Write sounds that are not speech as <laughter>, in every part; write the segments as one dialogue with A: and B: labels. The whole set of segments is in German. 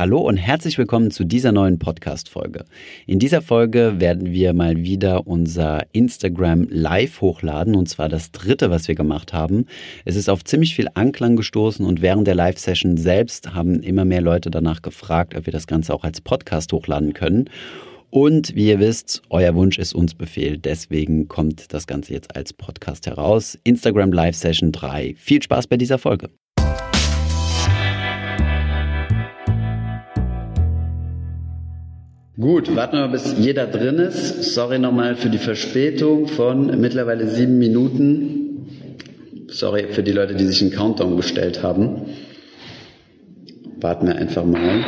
A: Hallo und herzlich willkommen zu dieser neuen Podcast-Folge. In dieser Folge werden wir mal wieder unser Instagram Live hochladen und zwar das dritte, was wir gemacht haben. Es ist auf ziemlich viel Anklang gestoßen und während der Live-Session selbst haben immer mehr Leute danach gefragt, ob wir das Ganze auch als Podcast hochladen können. Und wie ihr wisst, euer Wunsch ist uns Befehl. Deswegen kommt das Ganze jetzt als Podcast heraus. Instagram Live Session 3. Viel Spaß bei dieser Folge. Gut, warten wir mal, bis jeder drin ist. Sorry nochmal für die Verspätung von mittlerweile sieben Minuten. Sorry für die Leute, die sich einen Countdown gestellt haben. Warten wir einfach mal.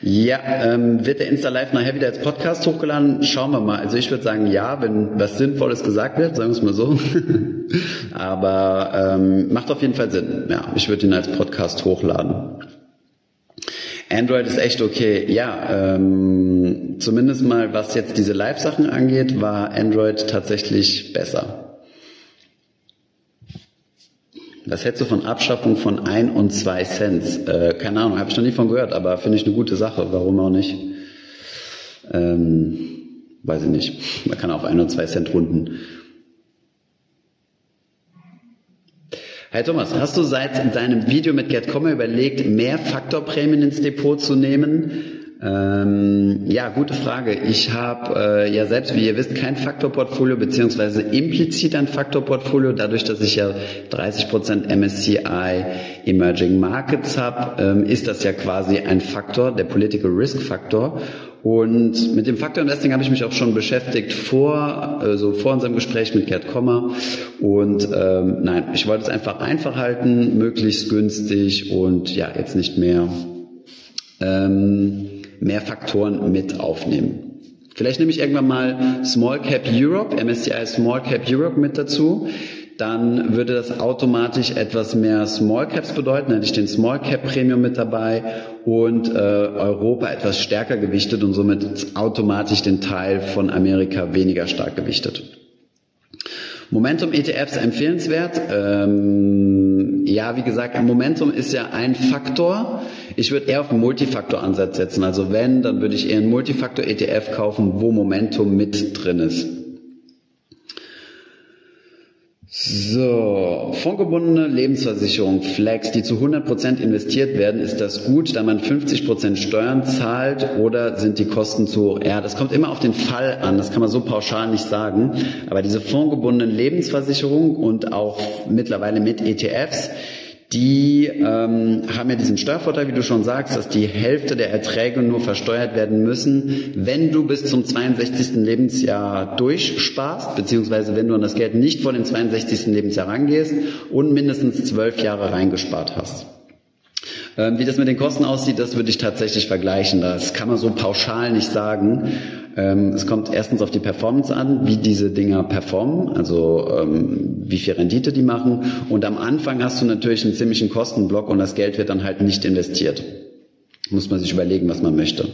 A: Ja, ähm, wird der Insta Live nachher wieder als Podcast hochgeladen? Schauen wir mal. Also ich würde sagen ja, wenn was Sinnvolles gesagt wird, sagen wir es mal so. <laughs> Aber ähm, macht auf jeden Fall Sinn. Ja, ich würde ihn als Podcast hochladen. Android ist echt okay. Ja, ähm, zumindest mal was jetzt diese Live-Sachen angeht, war Android tatsächlich besser. Was hältst du von Abschaffung von ein und zwei Cents? Äh, keine Ahnung, habe ich noch nie von gehört, aber finde ich eine gute Sache. Warum auch nicht? Ähm, weiß ich nicht. Man kann auf ein und zwei Cent runden. Hey Thomas, hast du seit deinem Video mit Gerd Kommer überlegt, mehr Faktorprämien ins Depot zu nehmen? Ähm, ja, gute Frage. Ich habe äh, ja selbst, wie ihr wisst, kein Faktorportfolio beziehungsweise implizit ein Faktorportfolio, dadurch, dass ich ja 30% MSCI Emerging Markets habe, ähm, ist das ja quasi ein Faktor, der Political Risk Faktor. Und mit dem Faktor Investing habe ich mich auch schon beschäftigt vor, also vor unserem Gespräch mit Gerd Kommer. Und ähm, nein, ich wollte es einfach einfach halten, möglichst günstig und ja, jetzt nicht mehr, ähm, mehr Faktoren mit aufnehmen. Vielleicht nehme ich irgendwann mal Small Cap Europe, MSCI Small Cap Europe mit dazu dann würde das automatisch etwas mehr Small Caps bedeuten, hätte ich den Small Cap Premium mit dabei und äh, Europa etwas stärker gewichtet und somit automatisch den Teil von Amerika weniger stark gewichtet. Momentum ETFs empfehlenswert. Ähm, ja, wie gesagt, Momentum ist ja ein Faktor. Ich würde eher auf einen Multifaktor-Ansatz setzen. Also wenn, dann würde ich eher einen Multifaktor-ETF kaufen, wo Momentum mit drin ist. So, fondgebundene Lebensversicherung Flex, die zu 100% investiert werden, ist das gut, da man 50% Steuern zahlt oder sind die Kosten zu hoch? Ja, das kommt immer auf den Fall an, das kann man so pauschal nicht sagen, aber diese fondgebundenen Lebensversicherung und auch mittlerweile mit ETFs, die ähm, haben ja diesen Steuervorteil, wie du schon sagst, dass die Hälfte der Erträge nur versteuert werden müssen, wenn du bis zum 62. Lebensjahr durchsparst, beziehungsweise wenn du an das Geld nicht vor dem 62. Lebensjahr rangehst und mindestens zwölf Jahre reingespart hast. Ähm, wie das mit den Kosten aussieht, das würde ich tatsächlich vergleichen. Das kann man so pauschal nicht sagen. Ähm, es kommt erstens auf die Performance an, wie diese Dinger performen, also ähm, wie viel Rendite die machen. Und am Anfang hast du natürlich einen ziemlichen Kostenblock und das Geld wird dann halt nicht investiert. Muss man sich überlegen, was man möchte.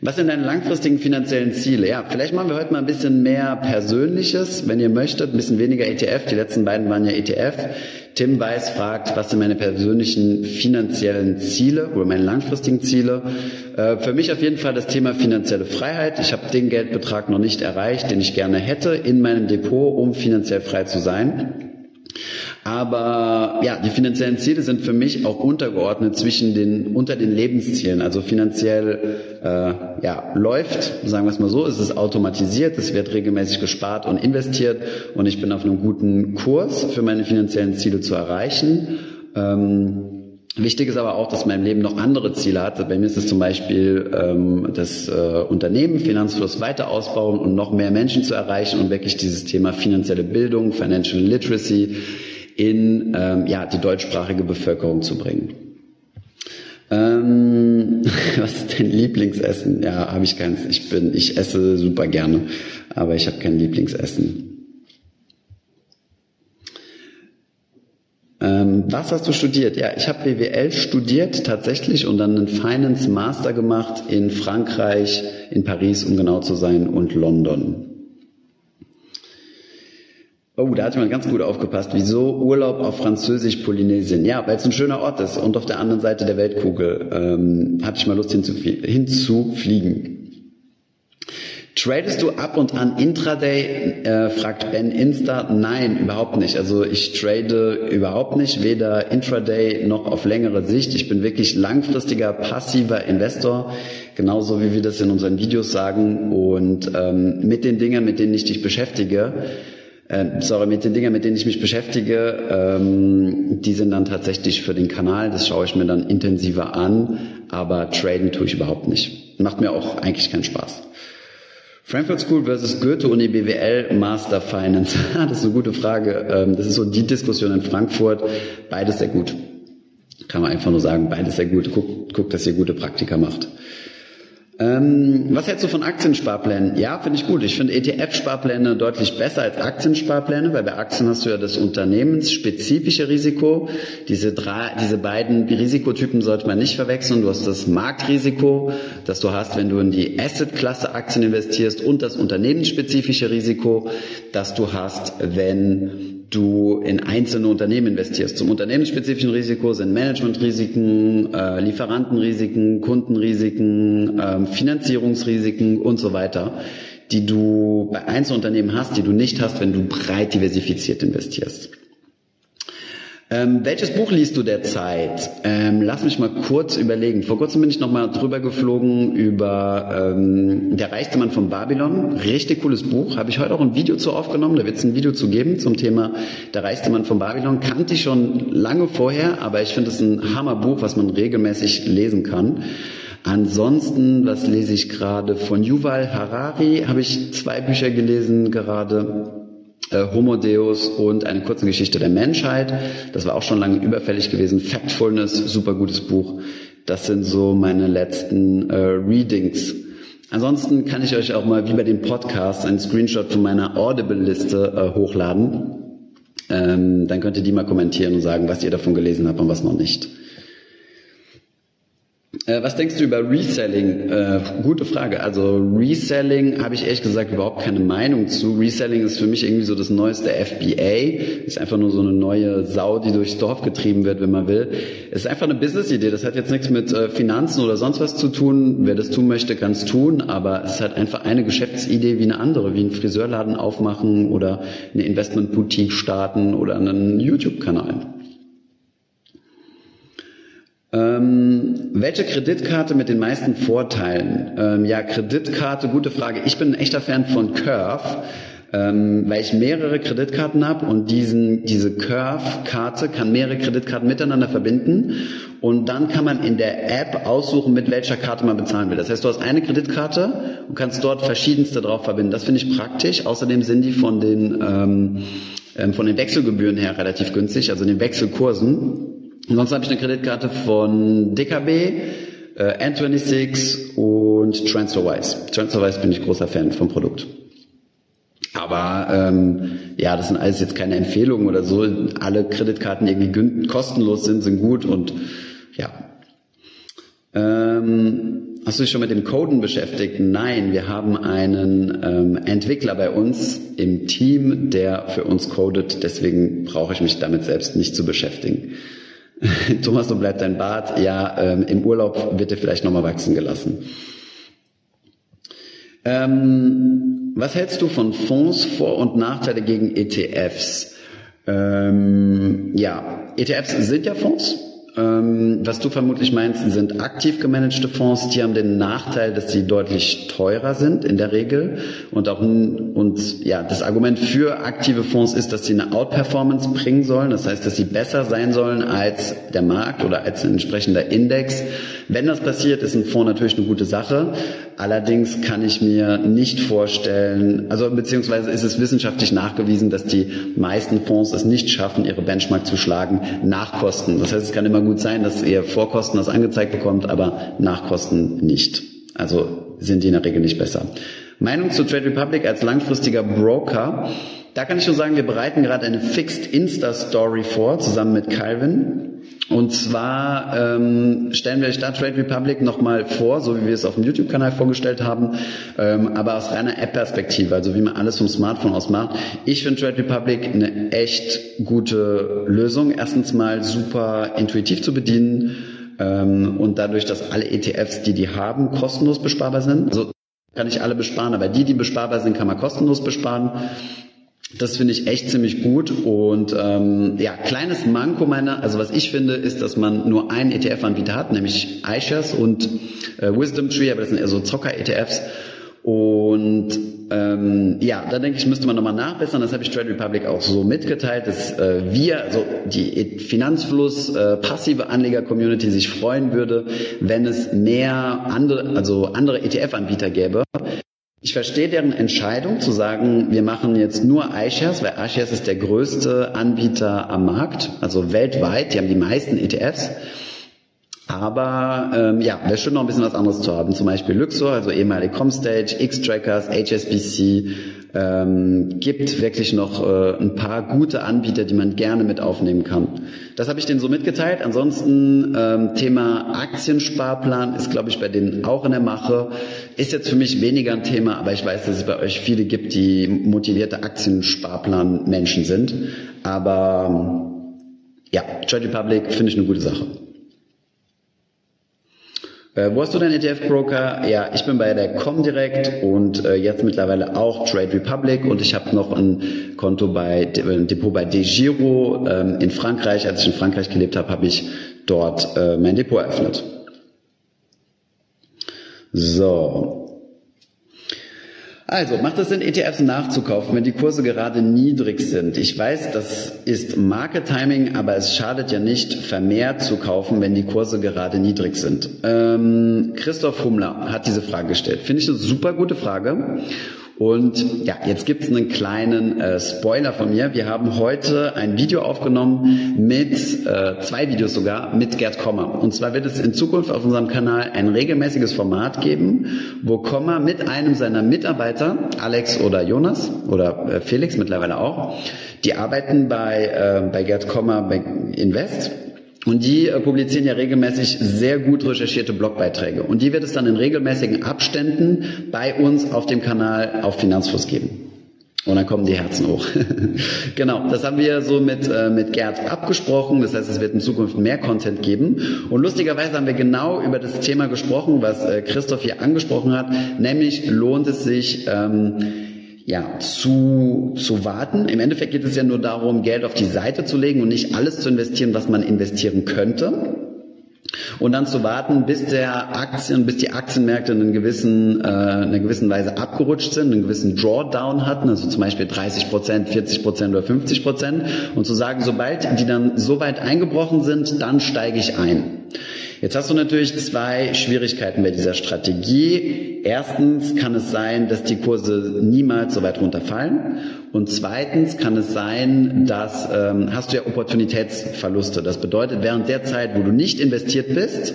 A: Was sind deine langfristigen finanziellen Ziele? Ja, vielleicht machen wir heute mal ein bisschen mehr Persönliches, wenn ihr möchtet, ein bisschen weniger ETF. Die letzten beiden waren ja ETF. Tim Weiß fragt, was sind meine persönlichen finanziellen Ziele oder meine langfristigen Ziele? Äh, für mich auf jeden Fall das Thema finanzielle Freiheit. Ich habe den Geldbetrag noch nicht erreicht, den ich gerne hätte in meinem Depot, um finanziell frei zu sein. Aber ja, die finanziellen Ziele sind für mich auch untergeordnet zwischen den, unter den Lebenszielen. Also finanziell äh, ja, läuft, sagen wir es mal so, es ist automatisiert, es wird regelmäßig gespart und investiert und ich bin auf einem guten Kurs für meine finanziellen Ziele zu erreichen. Ähm, Wichtig ist aber auch, dass mein Leben noch andere Ziele hat. Bei mir ist es zum Beispiel ähm, das äh, Unternehmen, Finanzfluss weiter ausbauen und noch mehr Menschen zu erreichen und wirklich dieses Thema finanzielle Bildung, Financial Literacy in ähm, ja, die deutschsprachige Bevölkerung zu bringen. Ähm, <laughs> was ist dein Lieblingsessen? Ja, habe ich keins. Ich bin, ich esse super gerne, aber ich habe kein Lieblingsessen. Ähm, was hast du studiert? Ja, ich habe BWL studiert tatsächlich und dann einen Finance Master gemacht in Frankreich, in Paris, um genau zu sein, und London. Oh, da hat jemand ganz gut aufgepasst. Wieso Urlaub auf Französisch-Polynesien? Ja, weil es ein schöner Ort ist und auf der anderen Seite der Weltkugel. Ähm, hatte ich mal Lust hinzuflie hinzufliegen. Tradest du ab und an Intraday? Äh, fragt Ben Insta. Nein, überhaupt nicht. Also ich trade überhaupt nicht, weder Intraday noch auf längere Sicht. Ich bin wirklich langfristiger, passiver Investor, genauso wie wir das in unseren Videos sagen. Und ähm, mit den Dingen, mit denen ich dich beschäftige, äh, sorry, mit den Dingen, mit denen ich mich beschäftige, ähm, die sind dann tatsächlich für den Kanal. Das schaue ich mir dann intensiver an, aber traden tue ich überhaupt nicht. Macht mir auch eigentlich keinen Spaß. Frankfurt School versus Goethe Uni BWL Master Finance. <laughs> das ist eine gute Frage. Ähm, das ist so die Diskussion in Frankfurt. Beides sehr gut. Kann man einfach nur sagen, beides sehr gut. Guckt, guckt dass ihr gute Praktika macht. Ähm, was hältst du von Aktiensparplänen? Ja, finde ich gut. Ich finde ETF-Sparpläne deutlich besser als Aktiensparpläne, weil bei Aktien hast du ja das unternehmensspezifische Risiko. Diese drei, diese beiden Risikotypen sollte man nicht verwechseln. Du hast das Marktrisiko, das du hast, wenn du in die Asset-Klasse Aktien investierst und das unternehmensspezifische Risiko, das du hast, wenn du in einzelne Unternehmen investierst. Zum unternehmensspezifischen Risiko sind Managementrisiken, äh, Lieferantenrisiken, Kundenrisiken, äh, Finanzierungsrisiken und so weiter, die du bei Einzelunternehmen hast, die du nicht hast, wenn du breit diversifiziert investierst. Ähm, welches Buch liest du derzeit? Ähm, lass mich mal kurz überlegen. Vor kurzem bin ich noch mal drüber geflogen über ähm, Der reichste Mann von Babylon. Richtig cooles Buch. Habe ich heute auch ein Video zu aufgenommen. Da wird es ein Video zu geben zum Thema Der reichste Mann von Babylon. Kannte ich schon lange vorher, aber ich finde es ein Hammerbuch, was man regelmäßig lesen kann. Ansonsten, was lese ich gerade? Von Yuval Harari habe ich zwei Bücher gelesen gerade Homo Deus und eine kurze Geschichte der Menschheit. Das war auch schon lange überfällig gewesen. Factfulness, super gutes Buch. Das sind so meine letzten äh, Readings. Ansonsten kann ich euch auch mal wie bei dem Podcast einen Screenshot von meiner Audible-Liste äh, hochladen. Ähm, dann könnt ihr die mal kommentieren und sagen, was ihr davon gelesen habt und was noch nicht. Äh, was denkst du über Reselling? Äh, gute Frage. Also Reselling habe ich ehrlich gesagt überhaupt keine Meinung zu. Reselling ist für mich irgendwie so das neueste FBA. Ist einfach nur so eine neue Sau, die durchs Dorf getrieben wird, wenn man will. Ist einfach eine Business-Idee. Das hat jetzt nichts mit äh, Finanzen oder sonst was zu tun. Wer das tun möchte, kann es tun. Aber es ist halt einfach eine Geschäftsidee wie eine andere, wie einen Friseurladen aufmachen oder eine Investment-Boutique starten oder einen YouTube-Kanal. Ähm, welche Kreditkarte mit den meisten Vorteilen? Ähm, ja, Kreditkarte, gute Frage. Ich bin ein echter Fan von Curve, ähm, weil ich mehrere Kreditkarten habe und diesen, diese Curve-Karte kann mehrere Kreditkarten miteinander verbinden und dann kann man in der App aussuchen, mit welcher Karte man bezahlen will. Das heißt, du hast eine Kreditkarte und kannst dort verschiedenste drauf verbinden. Das finde ich praktisch. Außerdem sind die von den, ähm, ähm von den Wechselgebühren her relativ günstig, also den Wechselkursen. Ansonsten habe ich eine Kreditkarte von DKB, äh, N26 und TransferWise. TransferWise bin ich großer Fan vom Produkt. Aber ähm, ja, das sind alles jetzt keine Empfehlungen oder so. Alle Kreditkarten, die irgendwie kostenlos sind, sind gut und ja. Ähm, hast du dich schon mit dem Coden beschäftigt? Nein, wir haben einen ähm, Entwickler bei uns im Team, der für uns codet. Deswegen brauche ich mich damit selbst nicht zu beschäftigen. <laughs> Thomas, so bleibt dein Bart. Ja, ähm, im Urlaub wird er vielleicht nochmal wachsen gelassen. Ähm, was hältst du von Fonds, Vor- und Nachteile gegen ETFs? Ähm, ja, ETFs sind ja Fonds. Ähm, was du vermutlich meinst, sind aktiv gemanagte Fonds. Die haben den Nachteil, dass sie deutlich teurer sind in der Regel. Und auch und ja, das Argument für aktive Fonds ist, dass sie eine Outperformance bringen sollen. Das heißt, dass sie besser sein sollen als der Markt oder als ein entsprechender Index. Wenn das passiert, ist ein Fonds natürlich eine gute Sache. Allerdings kann ich mir nicht vorstellen, also beziehungsweise ist es wissenschaftlich nachgewiesen, dass die meisten Fonds es nicht schaffen, ihre Benchmark zu schlagen nach Kosten. Das heißt, es kann immer gut sein, dass ihr Vorkosten das angezeigt bekommt, aber Nachkosten nicht. Also sind die in der Regel nicht besser. Meinung zu Trade Republic als langfristiger Broker. Da kann ich nur sagen, wir bereiten gerade eine Fixed Insta Story vor, zusammen mit Calvin. Und zwar ähm, stellen wir Start Trade Republic nochmal vor, so wie wir es auf dem YouTube-Kanal vorgestellt haben, ähm, aber aus reiner App-Perspektive, also wie man alles vom Smartphone aus macht. Ich finde Trade Republic eine echt gute Lösung. Erstens mal super intuitiv zu bedienen ähm, und dadurch, dass alle ETFs, die die haben, kostenlos besparbar sind. Also kann ich alle besparen, aber die, die besparbar sind, kann man kostenlos besparen. Das finde ich echt ziemlich gut und ähm, ja, kleines Manko meiner, also was ich finde, ist, dass man nur einen ETF-Anbieter hat, nämlich iShares und äh, Wisdom Tree, aber das sind eher so Zocker-ETFs und ähm, ja, da denke ich, müsste man nochmal nachbessern. Das habe ich Trade Republic auch so mitgeteilt, dass äh, wir, also die Finanzfluss, äh, passive Anleger-Community sich freuen würde, wenn es mehr andere, also andere ETF-Anbieter gäbe, ich verstehe deren Entscheidung zu sagen, wir machen jetzt nur iShares, weil iShares ist der größte Anbieter am Markt, also weltweit, die haben die meisten ETFs. Aber ähm, ja, wäre schön noch ein bisschen was anderes zu haben. Zum Beispiel Luxor, also ehemalige Comstage, X-Trackers, HSBC. Ähm, gibt wirklich noch äh, ein paar gute Anbieter, die man gerne mit aufnehmen kann. Das habe ich denen so mitgeteilt. Ansonsten ähm, Thema Aktiensparplan ist, glaube ich, bei denen auch in der Mache. Ist jetzt für mich weniger ein Thema, aber ich weiß, dass es bei euch viele gibt, die motivierte Aktiensparplan-Menschen sind. Aber ja, Trade Republic finde ich eine gute Sache. Äh, wo hast du deinen ETF-Broker? Ja, ich bin bei der Comdirect und äh, jetzt mittlerweile auch Trade Republic und ich habe noch ein Konto bei ein Depot bei DeGiro ähm, in Frankreich. Als ich in Frankreich gelebt habe, habe ich dort äh, mein Depot eröffnet. So, also, macht es Sinn, ETFs nachzukaufen, wenn die Kurse gerade niedrig sind? Ich weiß, das ist Market Timing, aber es schadet ja nicht, vermehrt zu kaufen, wenn die Kurse gerade niedrig sind. Ähm, Christoph Hummler hat diese Frage gestellt. Finde ich eine super gute Frage. Und ja, jetzt gibt es einen kleinen äh, Spoiler von mir. Wir haben heute ein Video aufgenommen mit, äh, zwei Videos sogar, mit Gerd Kommer. Und zwar wird es in Zukunft auf unserem Kanal ein regelmäßiges Format geben, wo Kommer mit einem seiner Mitarbeiter, Alex oder Jonas oder äh, Felix mittlerweile auch, die arbeiten bei, äh, bei Gerd Kommer bei Invest und die äh, publizieren ja regelmäßig sehr gut recherchierte Blogbeiträge. Und die wird es dann in regelmäßigen Abständen bei uns auf dem Kanal auf Finanzfluss geben. Und dann kommen die Herzen hoch. <laughs> genau, das haben wir so mit, äh, mit Gerd abgesprochen. Das heißt, es wird in Zukunft mehr Content geben. Und lustigerweise haben wir genau über das Thema gesprochen, was äh, Christoph hier angesprochen hat. Nämlich lohnt es sich, ähm, ja, zu, zu warten. Im Endeffekt geht es ja nur darum, Geld auf die Seite zu legen und nicht alles zu investieren, was man investieren könnte. Und dann zu warten, bis der Aktien, bis die Aktienmärkte in, gewissen, äh, in einer gewissen Weise abgerutscht sind, einen gewissen Drawdown hatten, also zum Beispiel 30 Prozent, 40 Prozent oder 50 Prozent, und zu sagen, sobald die dann so weit eingebrochen sind, dann steige ich ein. Jetzt hast du natürlich zwei Schwierigkeiten bei dieser Strategie. Erstens kann es sein, dass die Kurse niemals so weit runterfallen. Und zweitens kann es sein, dass ähm, hast du ja Opportunitätsverluste. Das bedeutet, während der Zeit, wo du nicht investiert bist,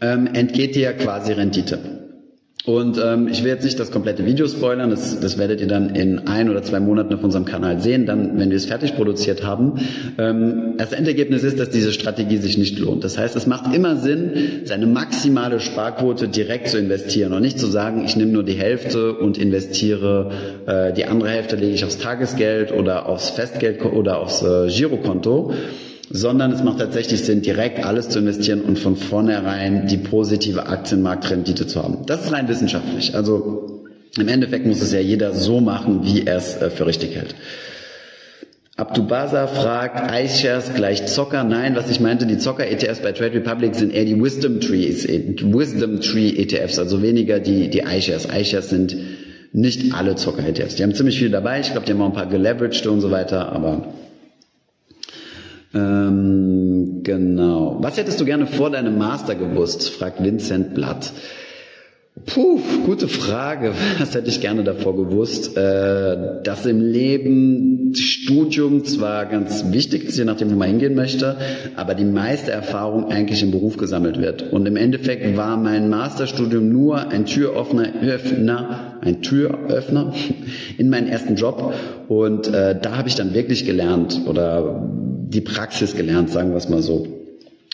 A: ähm, entgeht dir quasi Rendite. Und ähm, ich will jetzt nicht das komplette Video spoilern, das, das werdet ihr dann in ein oder zwei Monaten auf unserem Kanal sehen, dann, wenn wir es fertig produziert haben. Ähm, das Endergebnis ist, dass diese Strategie sich nicht lohnt. Das heißt, es macht immer Sinn, seine maximale Sparquote direkt zu investieren und nicht zu sagen, ich nehme nur die Hälfte und investiere äh, die andere Hälfte lege ich aufs Tagesgeld oder aufs Festgeld oder aufs äh, Girokonto sondern es macht tatsächlich Sinn, direkt alles zu investieren und von vornherein die positive Aktienmarktrendite zu haben. Das ist rein wissenschaftlich. Also im Endeffekt muss es ja jeder so machen, wie er es äh, für richtig hält. Abdubasa fragt, iShares gleich Zocker? Nein, was ich meinte, die Zocker-ETFs bei Trade Republic sind eher die Wisdom Trees, Wisdom Tree ETFs, also weniger die, die iShares. iShares sind nicht alle Zocker-ETFs. Die haben ziemlich viel dabei. Ich glaube, die haben auch ein paar geleveraged und so weiter, aber ähm, genau. Was hättest du gerne vor deinem Master gewusst? fragt Vincent Blatt. Puh, gute Frage. <laughs> Was hätte ich gerne davor gewusst? Äh, dass im Leben Studium zwar ganz wichtig ist, je nachdem, wo man hingehen möchte, aber die meiste Erfahrung eigentlich im Beruf gesammelt wird. Und im Endeffekt war mein Masterstudium nur ein Türöffner, Öffner, ein Türöffner <laughs> in meinen ersten Job. Und äh, da habe ich dann wirklich gelernt oder die Praxis gelernt, sagen wir es mal so.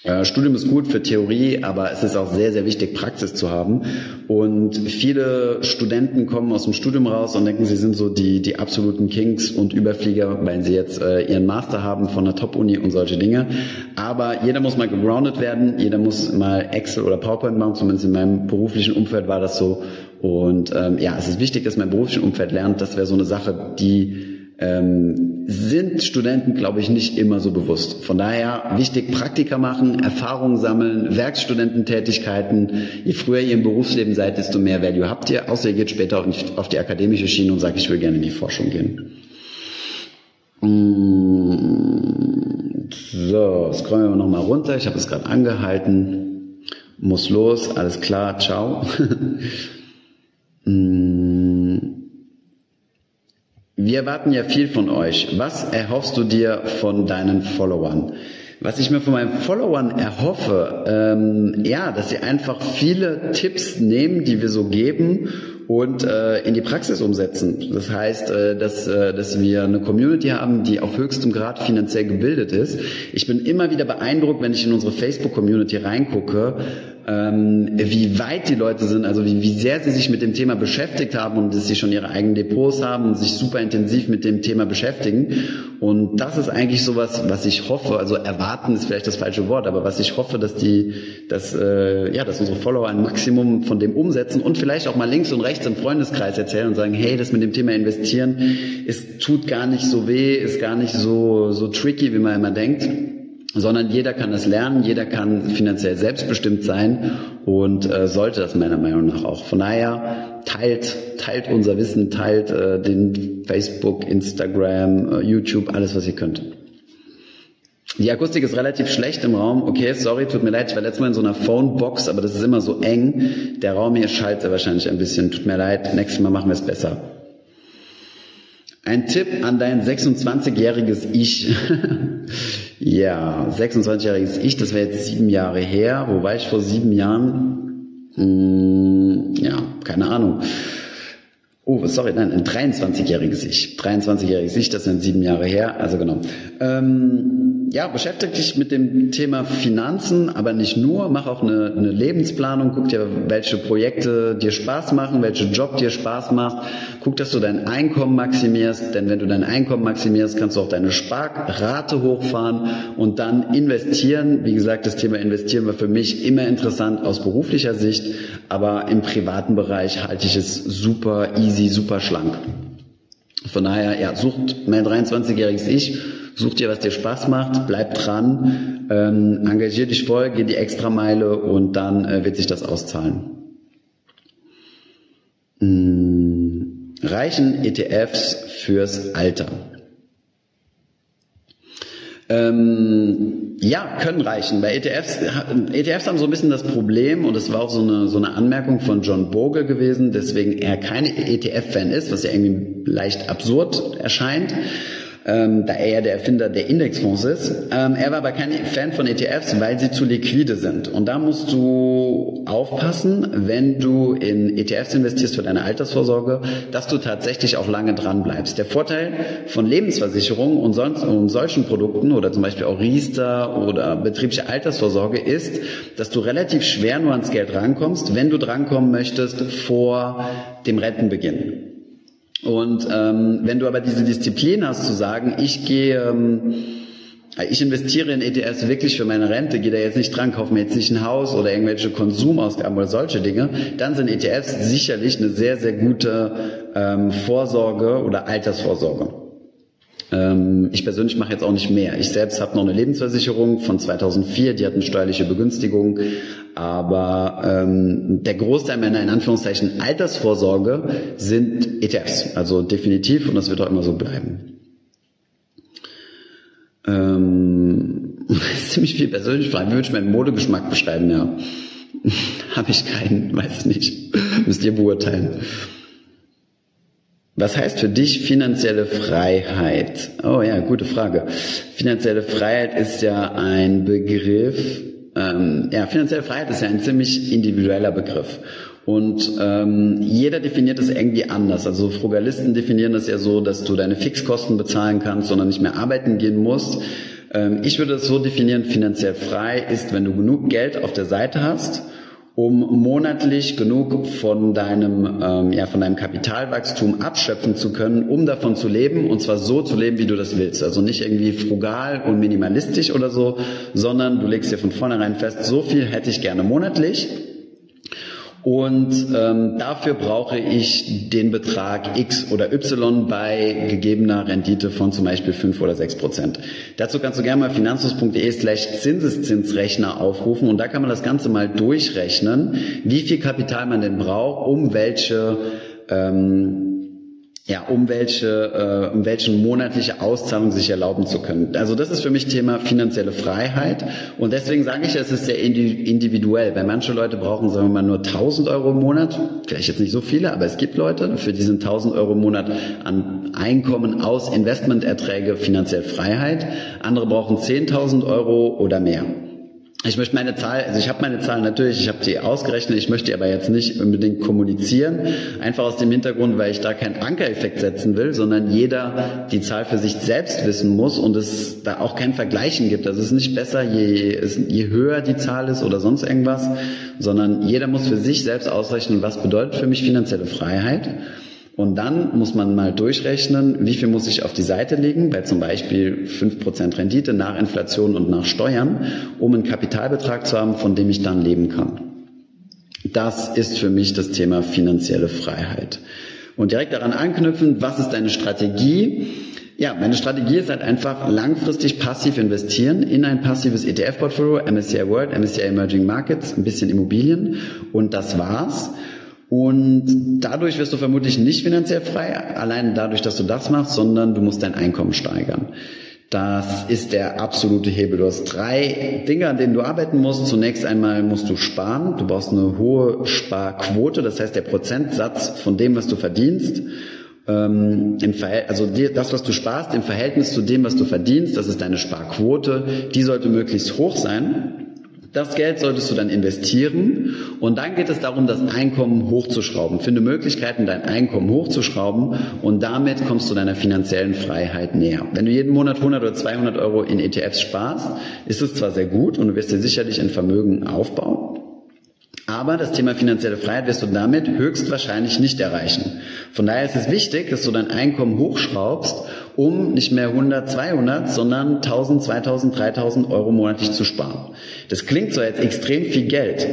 A: Äh, Studium ist gut für Theorie, aber es ist auch sehr, sehr wichtig, Praxis zu haben. Und viele Studenten kommen aus dem Studium raus und denken, sie sind so die, die absoluten Kings und Überflieger, weil sie jetzt äh, ihren Master haben von der Top-Uni und solche Dinge. Aber jeder muss mal gegroundet werden, jeder muss mal Excel oder PowerPoint machen, zumindest in meinem beruflichen Umfeld war das so. Und ähm, ja, es ist wichtig, dass man im beruflichen Umfeld lernt. Das wäre so eine Sache, die ähm, sind Studenten, glaube ich, nicht immer so bewusst. Von daher wichtig, Praktika machen, Erfahrungen sammeln, Werkstudententätigkeiten. Je früher ihr im Berufsleben seid, desto mehr Value habt ihr, außer ihr geht später auf die akademische Schiene und sagt, ich will gerne in die Forschung gehen. Mm, so, scrollen wir nochmal runter. Ich habe es gerade angehalten. Muss los, alles klar, ciao. <laughs> Wir erwarten ja viel von euch. Was erhoffst du dir von deinen Followern? Was ich mir von meinen Followern erhoffe, ähm, ja, dass sie einfach viele Tipps nehmen, die wir so geben und äh, in die Praxis umsetzen. Das heißt, äh, dass, äh, dass wir eine Community haben, die auf höchstem Grad finanziell gebildet ist. Ich bin immer wieder beeindruckt, wenn ich in unsere Facebook-Community reingucke, ähm, wie weit die Leute sind, also wie, wie sehr sie sich mit dem Thema beschäftigt haben und dass sie schon ihre eigenen Depots haben und sich super intensiv mit dem Thema beschäftigen. Und das ist eigentlich sowas, was ich hoffe, also erwarten ist vielleicht das falsche Wort, aber was ich hoffe, dass die, dass, äh, ja, dass unsere Follower ein Maximum von dem umsetzen und vielleicht auch mal links und rechts im Freundeskreis erzählen und sagen, hey, das mit dem Thema investieren, es tut gar nicht so weh, ist gar nicht so, so tricky, wie man immer denkt sondern jeder kann das lernen, jeder kann finanziell selbstbestimmt sein und äh, sollte das meiner Meinung nach auch. Von daher teilt, teilt unser Wissen, teilt äh, den Facebook, Instagram, äh, YouTube, alles was ihr könnt. Die Akustik ist relativ schlecht im Raum. Okay, sorry, tut mir leid, ich war letztes Mal in so einer Phonebox, aber das ist immer so eng. Der Raum hier schallt wahrscheinlich ein bisschen. Tut mir leid, nächstes Mal machen wir es besser. Ein Tipp an dein 26-jähriges Ich. <laughs> ja, 26-jähriges Ich, das wäre jetzt sieben Jahre her. Wo war ich vor sieben Jahren? Hm, ja, keine Ahnung. Oh, sorry, nein, ein 23-jähriges Ich. 23-jähriges Ich, das sind sieben Jahre her, also genau. Ähm, ja, beschäftige dich mit dem Thema Finanzen, aber nicht nur. Mach auch eine, eine Lebensplanung. Guck dir, welche Projekte dir Spaß machen, welche Job dir Spaß macht. Guck, dass du dein Einkommen maximierst, denn wenn du dein Einkommen maximierst, kannst du auch deine Sparrate hochfahren und dann investieren. Wie gesagt, das Thema Investieren war für mich immer interessant aus beruflicher Sicht, aber im privaten Bereich halte ich es super easy, super schlank. Von daher, ja, sucht mein 23-jähriges Ich, such dir, was dir Spaß macht, bleib dran, ähm, engagier dich voll, geh die Extrameile und dann äh, wird sich das auszahlen. Hm, reichen ETFs fürs Alter? Ähm, ja, können reichen. Bei ETFs, ETFs haben so ein bisschen das Problem, und das war auch so eine, so eine Anmerkung von John Bogle gewesen, deswegen er kein ETF-Fan ist, was ja irgendwie leicht absurd erscheint ähm, da er ja der Erfinder der Indexfonds ist. Ähm, er war aber kein Fan von ETFs, weil sie zu liquide sind. Und da musst du aufpassen, wenn du in ETFs investierst für deine Altersvorsorge, dass du tatsächlich auch lange dran bleibst. Der Vorteil von Lebensversicherungen und, sonst, und solchen Produkten oder zum Beispiel auch Riester oder betriebliche Altersvorsorge ist, dass du relativ schwer nur ans Geld rankommst, wenn du drankommen möchtest vor dem Rentenbeginn. Und ähm, wenn du aber diese Disziplin hast zu sagen, ich gehe, ähm, ich investiere in ETFs wirklich für meine Rente, gehe da jetzt nicht dran, kaufe mir jetzt nicht ein Haus oder irgendwelche Konsumausgaben oder solche Dinge, dann sind ETFs sicherlich eine sehr, sehr gute ähm, Vorsorge oder Altersvorsorge. Ähm, ich persönlich mache jetzt auch nicht mehr. Ich selbst habe noch eine Lebensversicherung von 2004, die hat eine steuerliche Begünstigung, aber ähm, der Großteil meiner in Anführungszeichen Altersvorsorge sind ETFs, also definitiv und das wird auch immer so bleiben. Ähm, <laughs> ziemlich viel persönlich fragen. Wie würde ich meinen Modegeschmack beschreiben? Ja, <laughs> habe ich keinen, weiß nicht. Müsst ihr beurteilen. Was heißt für dich finanzielle Freiheit? Oh ja, gute Frage. Finanzielle Freiheit ist ja ein Begriff, ähm, ja, finanzielle Freiheit ist ja ein ziemlich individueller Begriff. Und ähm, jeder definiert es irgendwie anders. Also Frugalisten definieren das ja so, dass du deine Fixkosten bezahlen kannst, sondern nicht mehr arbeiten gehen musst. Ähm, ich würde es so definieren, finanziell frei ist, wenn du genug Geld auf der Seite hast um monatlich genug von deinem, ähm, ja, von deinem Kapitalwachstum abschöpfen zu können, um davon zu leben und zwar so zu leben, wie du das willst. Also nicht irgendwie frugal und minimalistisch oder so, sondern du legst dir von vornherein fest, so viel hätte ich gerne monatlich und ähm, dafür brauche ich den Betrag X oder Y bei gegebener Rendite von zum Beispiel 5 oder 6 Prozent. Dazu kannst du gerne mal finanzlos.de slash Zinseszinsrechner aufrufen und da kann man das Ganze mal durchrechnen, wie viel Kapital man denn braucht, um welche ähm, ja, um welche, äh, um welchen monatliche Auszahlung sich erlauben zu können. Also das ist für mich Thema finanzielle Freiheit und deswegen sage ich, es ist sehr individuell, weil manche Leute brauchen, sagen wir mal, nur 1000 Euro im Monat, vielleicht jetzt nicht so viele, aber es gibt Leute, für diesen 1000 Euro im Monat an Einkommen aus Investmenterträge finanzielle Freiheit. Andere brauchen 10.000 Euro oder mehr. Ich möchte meine Zahl, also ich habe meine Zahl natürlich, ich habe die ausgerechnet, ich möchte die aber jetzt nicht unbedingt kommunizieren, einfach aus dem Hintergrund, weil ich da keinen Ankereffekt setzen will, sondern jeder die Zahl für sich selbst wissen muss und es da auch kein Vergleichen gibt. Also es ist nicht besser, je, je höher die Zahl ist oder sonst irgendwas, sondern jeder muss für sich selbst ausrechnen, was bedeutet für mich finanzielle Freiheit. Und dann muss man mal durchrechnen, wie viel muss ich auf die Seite legen, bei zum Beispiel 5% Rendite nach Inflation und nach Steuern, um einen Kapitalbetrag zu haben, von dem ich dann leben kann. Das ist für mich das Thema finanzielle Freiheit. Und direkt daran anknüpfen, was ist deine Strategie? Ja, meine Strategie ist halt einfach langfristig passiv investieren in ein passives ETF-Portfolio, MSCI World, MSCI Emerging Markets, ein bisschen Immobilien und das war's. Und dadurch wirst du vermutlich nicht finanziell frei, allein dadurch, dass du das machst, sondern du musst dein Einkommen steigern. Das ist der absolute Hebel. Du hast drei Dinge, an denen du arbeiten musst. Zunächst einmal musst du sparen. Du brauchst eine hohe Sparquote, das heißt der Prozentsatz von dem, was du verdienst. Ähm, im also das, was du sparst, im Verhältnis zu dem, was du verdienst, das ist deine Sparquote. Die sollte möglichst hoch sein. Das Geld solltest du dann investieren und dann geht es darum, das Einkommen hochzuschrauben. Finde Möglichkeiten, dein Einkommen hochzuschrauben und damit kommst du deiner finanziellen Freiheit näher. Wenn du jeden Monat 100 oder 200 Euro in ETFs sparst, ist es zwar sehr gut und du wirst dir sicherlich ein Vermögen aufbauen, aber das Thema finanzielle Freiheit wirst du damit höchstwahrscheinlich nicht erreichen. Von daher ist es wichtig, dass du dein Einkommen hochschraubst, um nicht mehr 100, 200, sondern 1000, 2000, 3000 Euro monatlich zu sparen. Das klingt zwar jetzt extrem viel Geld.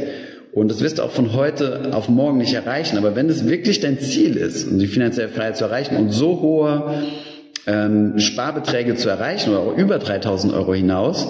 A: Und das wirst du auch von heute auf morgen nicht erreichen. Aber wenn es wirklich dein Ziel ist, um die finanzielle Freiheit zu erreichen und so hohe ähm, Sparbeträge zu erreichen oder auch über 3000 Euro hinaus,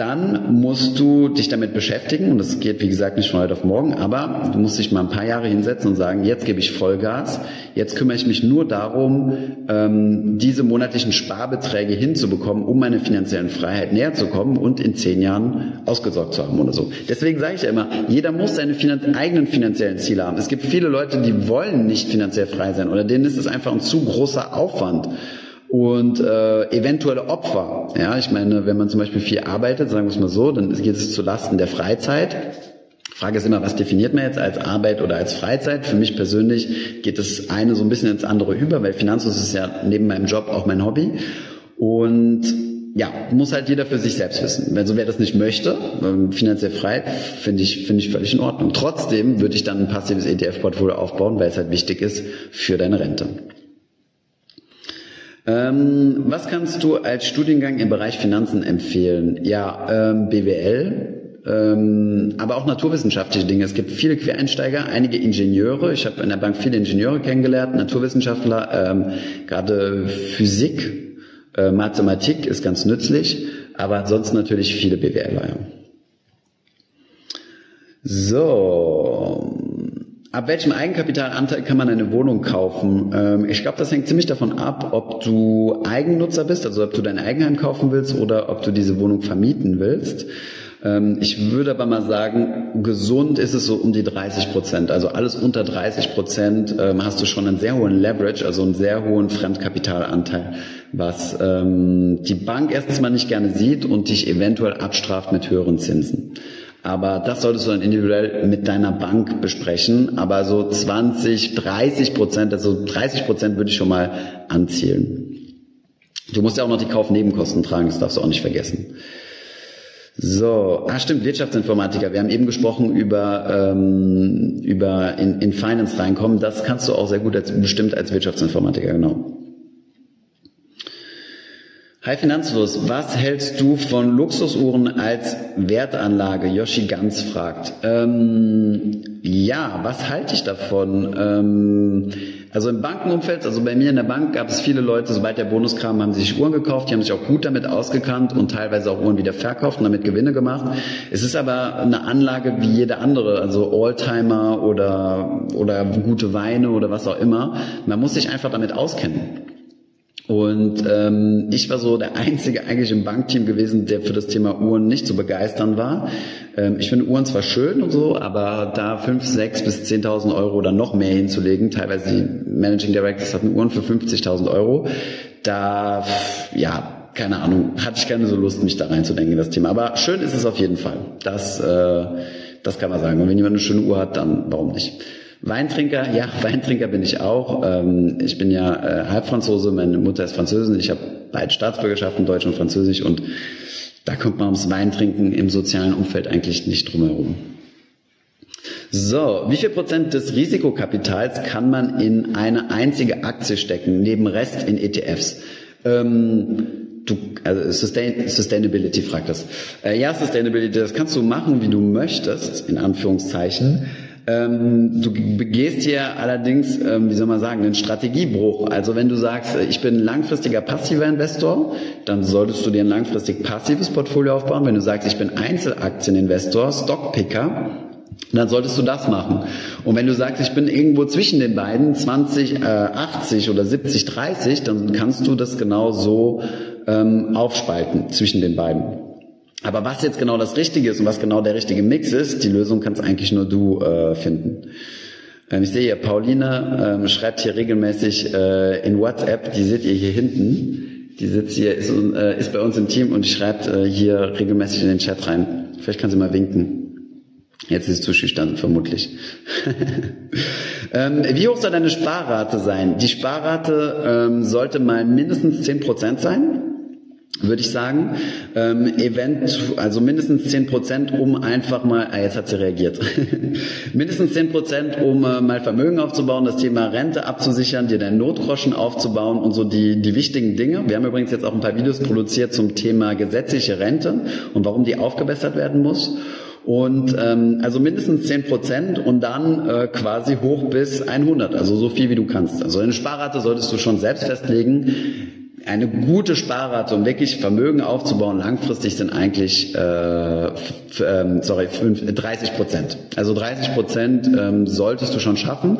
A: dann musst du dich damit beschäftigen und das geht wie gesagt nicht von heute auf morgen, aber du musst dich mal ein paar Jahre hinsetzen und sagen, jetzt gebe ich Vollgas, jetzt kümmere ich mich nur darum, ähm, diese monatlichen Sparbeträge hinzubekommen, um meine finanziellen Freiheit näher zu kommen und in zehn Jahren ausgesorgt zu haben oder so. Deswegen sage ich ja immer, jeder muss seine finan eigenen finanziellen Ziele haben. Es gibt viele Leute, die wollen nicht finanziell frei sein oder denen ist es einfach ein zu großer Aufwand und äh, eventuelle Opfer. Ja, ich meine, wenn man zum Beispiel viel arbeitet, sagen wir es mal so, dann geht es zu Lasten der Freizeit. Frage ist immer, was definiert man jetzt als Arbeit oder als Freizeit? Für mich persönlich geht das eine so ein bisschen ins andere über, weil Finanzlos ist ja neben meinem Job auch mein Hobby. Und ja, muss halt jeder für sich selbst wissen. Also wer das nicht möchte, ähm, finanziell frei, finde ich, finde ich völlig in Ordnung. Trotzdem würde ich dann ein passives ETF-Portfolio aufbauen, weil es halt wichtig ist für deine Rente. Ähm, was kannst du als Studiengang im Bereich Finanzen empfehlen? Ja, ähm, BWL, ähm, aber auch naturwissenschaftliche Dinge. Es gibt viele Quereinsteiger, einige Ingenieure. Ich habe in der Bank viele Ingenieure kennengelernt, Naturwissenschaftler, ähm, gerade Physik, äh, Mathematik ist ganz nützlich, aber ansonsten natürlich viele BWLer. So, Ab welchem Eigenkapitalanteil kann man eine Wohnung kaufen? Ähm, ich glaube, das hängt ziemlich davon ab, ob du Eigennutzer bist, also ob du dein Eigenheim kaufen willst oder ob du diese Wohnung vermieten willst. Ähm, ich würde aber mal sagen, gesund ist es so um die 30 Prozent. Also alles unter 30 Prozent ähm, hast du schon einen sehr hohen Leverage, also einen sehr hohen Fremdkapitalanteil, was ähm, die Bank erstens mal nicht gerne sieht und dich eventuell abstraft mit höheren Zinsen. Aber das solltest du dann individuell mit deiner Bank besprechen. Aber so 20, 30 Prozent, also 30 Prozent würde ich schon mal anzielen. Du musst ja auch noch die Kaufnebenkosten tragen, das darfst du auch nicht vergessen. So, ah stimmt, Wirtschaftsinformatiker. Wir haben eben gesprochen über ähm, über in, in Finance reinkommen. Das kannst du auch sehr gut als, bestimmt als Wirtschaftsinformatiker, genau. Hi Finanzlos, was hältst du von Luxusuhren als Wertanlage? Yoshi Ganz fragt. Ähm, ja, was halte ich davon? Ähm, also im Bankenumfeld, also bei mir in der Bank gab es viele Leute, sobald der Bonus kam, haben sich Uhren gekauft, die haben sich auch gut damit ausgekannt und teilweise auch Uhren wieder verkauft und damit Gewinne gemacht. Es ist aber eine Anlage wie jede andere, also Oldtimer oder, oder gute Weine oder was auch immer. Man muss sich einfach damit auskennen. Und ähm, ich war so der Einzige eigentlich im Bankteam gewesen, der für das Thema Uhren nicht zu begeistern war. Ähm, ich finde Uhren zwar schön und so, aber da fünf, sechs bis zehntausend Euro oder noch mehr hinzulegen, teilweise die Managing Directors hatten Uhren für 50.000 Euro, da, ja, keine Ahnung, hatte ich keine so Lust, mich da reinzudenken in das Thema. Aber schön ist es auf jeden Fall. Das, äh, das kann man sagen. Und wenn jemand eine schöne Uhr hat, dann warum nicht? Weintrinker, ja, Weintrinker bin ich auch. Ähm, ich bin ja äh, Halbfranzose, meine Mutter ist Französin, ich habe beide Staatsbürgerschaften, Deutsch und Französisch und da kommt man ums Weintrinken im sozialen Umfeld eigentlich nicht drum herum. So, wie viel Prozent des Risikokapitals kann man in eine einzige Aktie stecken, neben Rest in ETFs? Ähm, du, also Sustain, Sustainability fragt das. Äh, ja, Sustainability, das kannst du machen, wie du möchtest, in Anführungszeichen. Ähm, du begehst hier allerdings, ähm, wie soll man sagen, einen Strategiebruch. Also wenn du sagst, äh, ich bin langfristiger passiver Investor, dann solltest du dir ein langfristig passives Portfolio aufbauen. Wenn du sagst, ich bin Einzelaktieninvestor, Stockpicker, dann solltest du das machen. Und wenn du sagst, ich bin irgendwo zwischen den beiden, 20, äh, 80 oder 70, 30, dann kannst du das genau so ähm, aufspalten zwischen den beiden. Aber was jetzt genau das Richtige ist und was genau der richtige Mix ist, die Lösung kannst eigentlich nur du äh, finden. Ähm, ich sehe hier, Pauline ähm, schreibt hier regelmäßig äh, in WhatsApp, die seht ihr hier hinten. Die sitzt hier, ist, äh, ist bei uns im Team und schreibt äh, hier regelmäßig in den Chat rein. Vielleicht kann sie mal winken. Jetzt ist es zu schüchtern, vermutlich. <laughs> ähm, wie hoch soll deine Sparrate sein? Die Sparrate ähm, sollte mal mindestens 10% sein würde ich sagen. Ähm, Event, also mindestens zehn Prozent, um einfach mal, ah, jetzt hat sie reagiert, <laughs> mindestens zehn Prozent, um äh, mal Vermögen aufzubauen, das Thema Rente abzusichern, dir deinen Notgroschen aufzubauen und so die, die wichtigen Dinge. Wir haben übrigens jetzt auch ein paar Videos produziert zum Thema gesetzliche Rente und warum die aufgebessert werden muss. Und ähm, also mindestens zehn Prozent und dann äh, quasi hoch bis 100, also so viel wie du kannst. Also eine Sparrate solltest du schon selbst festlegen eine gute Sparrate, um wirklich Vermögen aufzubauen, langfristig sind eigentlich äh, ähm, sorry, 30 Prozent. Also 30 Prozent ähm, solltest du schon schaffen.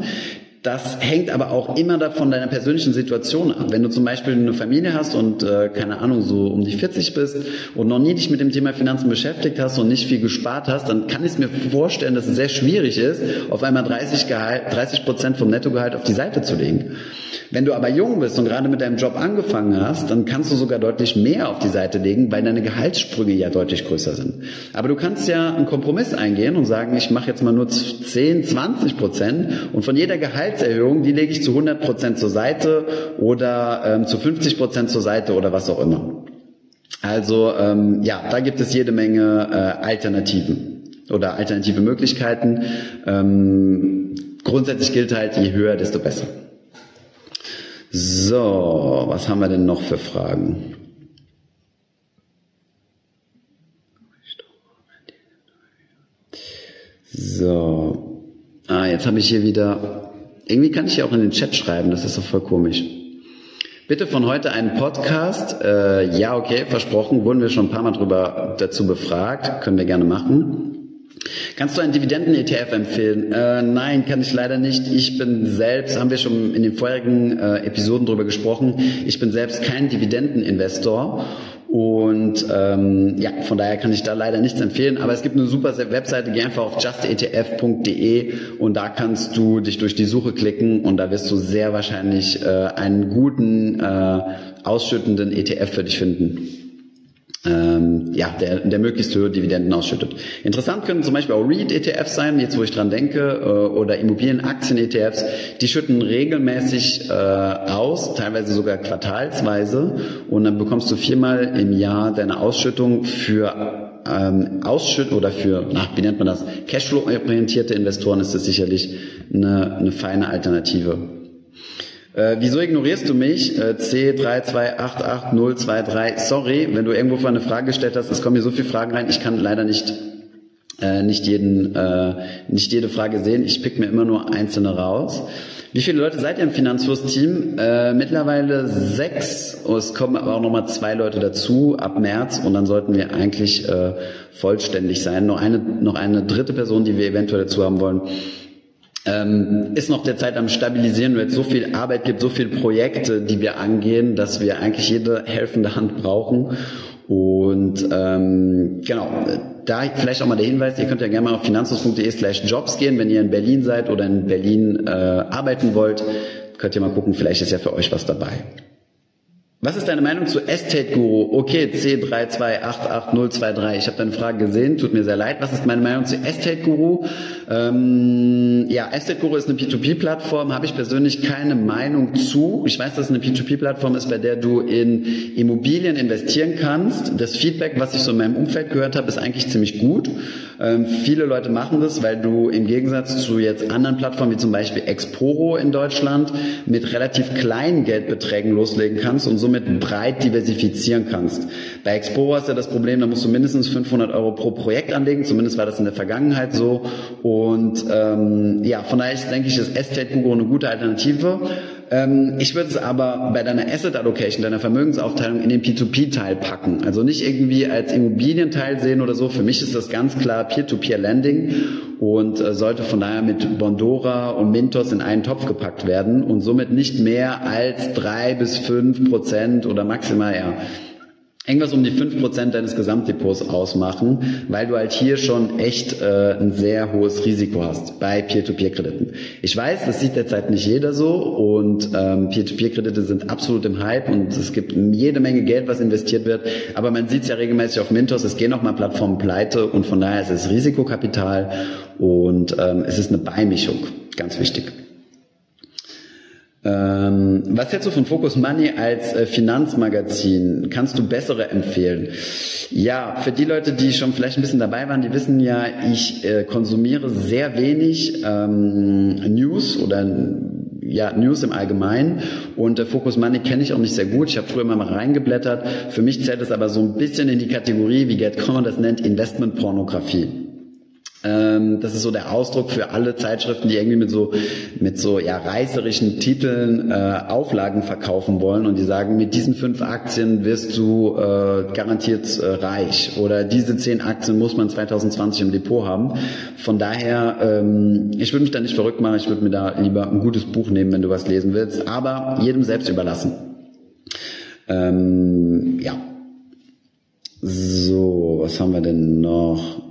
A: Das hängt aber auch immer davon deiner persönlichen Situation ab. Wenn du zum Beispiel eine Familie hast und äh, keine Ahnung so um die 40 bist und noch nie dich mit dem Thema Finanzen beschäftigt hast und nicht viel gespart hast, dann kann ich mir vorstellen, dass es sehr schwierig ist, auf einmal 30 Gehalt, 30 Prozent vom Nettogehalt auf die Seite zu legen. Wenn du aber jung bist und gerade mit deinem Job angefangen hast, dann kannst du sogar deutlich mehr auf die Seite legen, weil deine Gehaltssprünge ja deutlich größer sind. Aber du kannst ja einen Kompromiss eingehen und sagen, ich mache jetzt mal nur 10, 20 Prozent und von jeder Gehalt Gehaltserhöhung, die lege ich zu 100 Prozent zur Seite oder ähm, zu 50 Prozent zur Seite oder was auch immer. Also ähm, ja, da gibt es jede Menge äh, Alternativen oder alternative Möglichkeiten. Ähm, grundsätzlich gilt halt, je höher, desto besser. So, was haben wir denn noch für Fragen? So, ah, jetzt habe ich hier wieder irgendwie kann ich ja auch in den Chat schreiben, das ist doch voll komisch. Bitte von heute einen Podcast. Äh, ja, okay, versprochen, wurden wir schon ein paar Mal drüber dazu befragt, können wir gerne machen. Kannst du einen Dividenden-ETF empfehlen? Äh, nein, kann ich leider nicht. Ich bin selbst, haben wir schon in den vorherigen äh, Episoden drüber gesprochen, ich bin selbst kein Dividendeninvestor Und ähm, ja, von daher kann ich da leider nichts empfehlen. Aber es gibt eine super Webseite, geh einfach auf justetf.de und da kannst du dich durch die Suche klicken und da wirst du sehr wahrscheinlich äh, einen guten, äh, ausschüttenden ETF für dich finden ähm, ja, der, der möglichst höhere Dividenden ausschüttet. Interessant können zum Beispiel auch REIT-ETFs sein, jetzt wo ich dran denke, äh, oder Immobilienaktien-ETFs, die schütten regelmäßig äh, aus, teilweise sogar quartalsweise, und dann bekommst du viermal im Jahr deine Ausschüttung für ähm, Ausschütt oder für, na, wie nennt man das, Cashflow-orientierte Investoren ist das sicherlich eine, eine feine Alternative. Äh, wieso ignorierst du mich? Äh, C3288023. Sorry, wenn du irgendwo eine Frage gestellt hast, es kommen hier so viele Fragen rein, ich kann leider nicht äh, nicht jeden äh, nicht jede Frage sehen. Ich pick mir immer nur einzelne raus. Wie viele Leute seid ihr im Finanzfluss-Team? Äh, mittlerweile sechs. Oh, es kommen aber auch nochmal zwei Leute dazu ab März und dann sollten wir eigentlich äh, vollständig sein. Noch eine, noch eine dritte Person, die wir eventuell dazu haben wollen, ähm, ist noch derzeit am Stabilisieren, weil es so viel Arbeit gibt, so viele Projekte, die wir angehen, dass wir eigentlich jede helfende Hand brauchen. Und ähm, genau, da vielleicht auch mal der Hinweis, ihr könnt ja gerne mal auf finanzlos.de slash jobs gehen, wenn ihr in Berlin seid oder in Berlin äh, arbeiten wollt, könnt ihr mal gucken, vielleicht ist ja für euch was dabei. Was ist deine Meinung zu Estate Guru? Okay, C3288023. Ich habe deine Frage gesehen, tut mir sehr leid. Was ist meine Meinung zu Estate Guru? Ähm, ja, Estate Guru ist eine P2P-Plattform, habe ich persönlich keine Meinung zu. Ich weiß, dass es eine P2P-Plattform ist, bei der du in Immobilien investieren kannst. Das Feedback, was ich so in meinem Umfeld gehört habe, ist eigentlich ziemlich gut. Ähm, viele Leute machen das, weil du im Gegensatz zu jetzt anderen Plattformen wie zum Beispiel Exporo in Deutschland mit relativ kleinen Geldbeträgen loslegen kannst und so somit breit diversifizieren kannst. Bei Explorer ist ja das Problem, da musst du mindestens 500 Euro pro Projekt anlegen, zumindest war das in der Vergangenheit so. Und ähm, ja, von daher denke ich, ist Estate Guru eine gute Alternative. Ähm, ich würde es aber bei deiner Asset Allocation, deiner Vermögensaufteilung in den P2P-Teil packen. Also nicht irgendwie als Immobilienteil sehen oder so. Für mich ist das ganz klar Peer-to-Peer-Lending und äh, sollte von daher mit Bondora und Mintos in einen Topf gepackt werden und somit nicht mehr als drei bis fünf Prozent oder maximal ja irgendwas um die fünf Prozent deines Gesamtdepots ausmachen, weil du halt hier schon echt äh, ein sehr hohes Risiko hast bei Peer-to-Peer-Krediten. Ich weiß, das sieht derzeit nicht jeder so und ähm, Peer-to-Peer-Kredite sind absolut im Hype und es gibt jede Menge Geld, was investiert wird, aber man sieht es ja regelmäßig auf Mintos, es gehen auch mal Plattformen pleite und von daher ist es Risikokapital und ähm, es ist eine Beimischung, ganz wichtig. Ähm, was hältst du von Focus Money als äh, Finanzmagazin? Kannst du bessere empfehlen? Ja, für die Leute, die schon vielleicht ein bisschen dabei waren, die wissen ja, ich äh, konsumiere sehr wenig ähm, News oder ja, News im Allgemeinen und äh, Focus Money kenne ich auch nicht sehr gut. Ich habe früher mal reingeblättert. Für mich zählt es aber so ein bisschen in die Kategorie, wie Gerd Kommer das nennt, Investmentpornografie. Ähm, das ist so der Ausdruck für alle Zeitschriften, die irgendwie mit so mit so ja reißerischen Titeln äh, Auflagen verkaufen wollen und die sagen, mit diesen fünf Aktien wirst du äh, garantiert äh, reich oder diese zehn Aktien muss man 2020 im Depot haben. Von daher, ähm, ich würde mich da nicht verrückt machen, ich würde mir da lieber ein gutes Buch nehmen, wenn du was lesen willst, aber jedem selbst überlassen. Ähm, ja. So, was haben wir denn noch?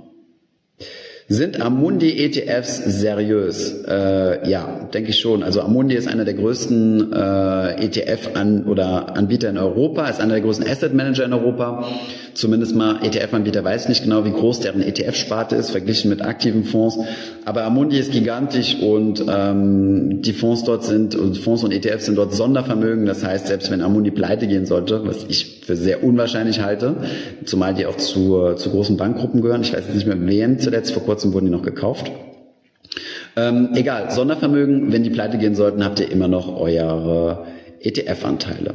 A: Sind Amundi ETFs seriös? Äh, ja, denke ich schon. Also Amundi ist einer der größten äh, ETF an oder Anbieter in Europa, ist einer der größten Asset Manager in Europa. Zumindest mal ETF-Anbieter weiß nicht genau, wie groß deren ETF-Sparte ist, verglichen mit aktiven Fonds. Aber Amundi ist gigantisch und ähm, die Fonds dort sind, Fonds und ETFs sind dort Sondervermögen. Das heißt, selbst wenn Amundi pleite gehen sollte, was ich für sehr unwahrscheinlich halte, zumal die auch zu, zu großen Bankgruppen gehören. Ich weiß jetzt nicht mehr, wen zuletzt, vor kurzem wurden die noch gekauft. Ähm, egal, Sondervermögen, wenn die pleite gehen sollten, habt ihr immer noch eure ETF-Anteile.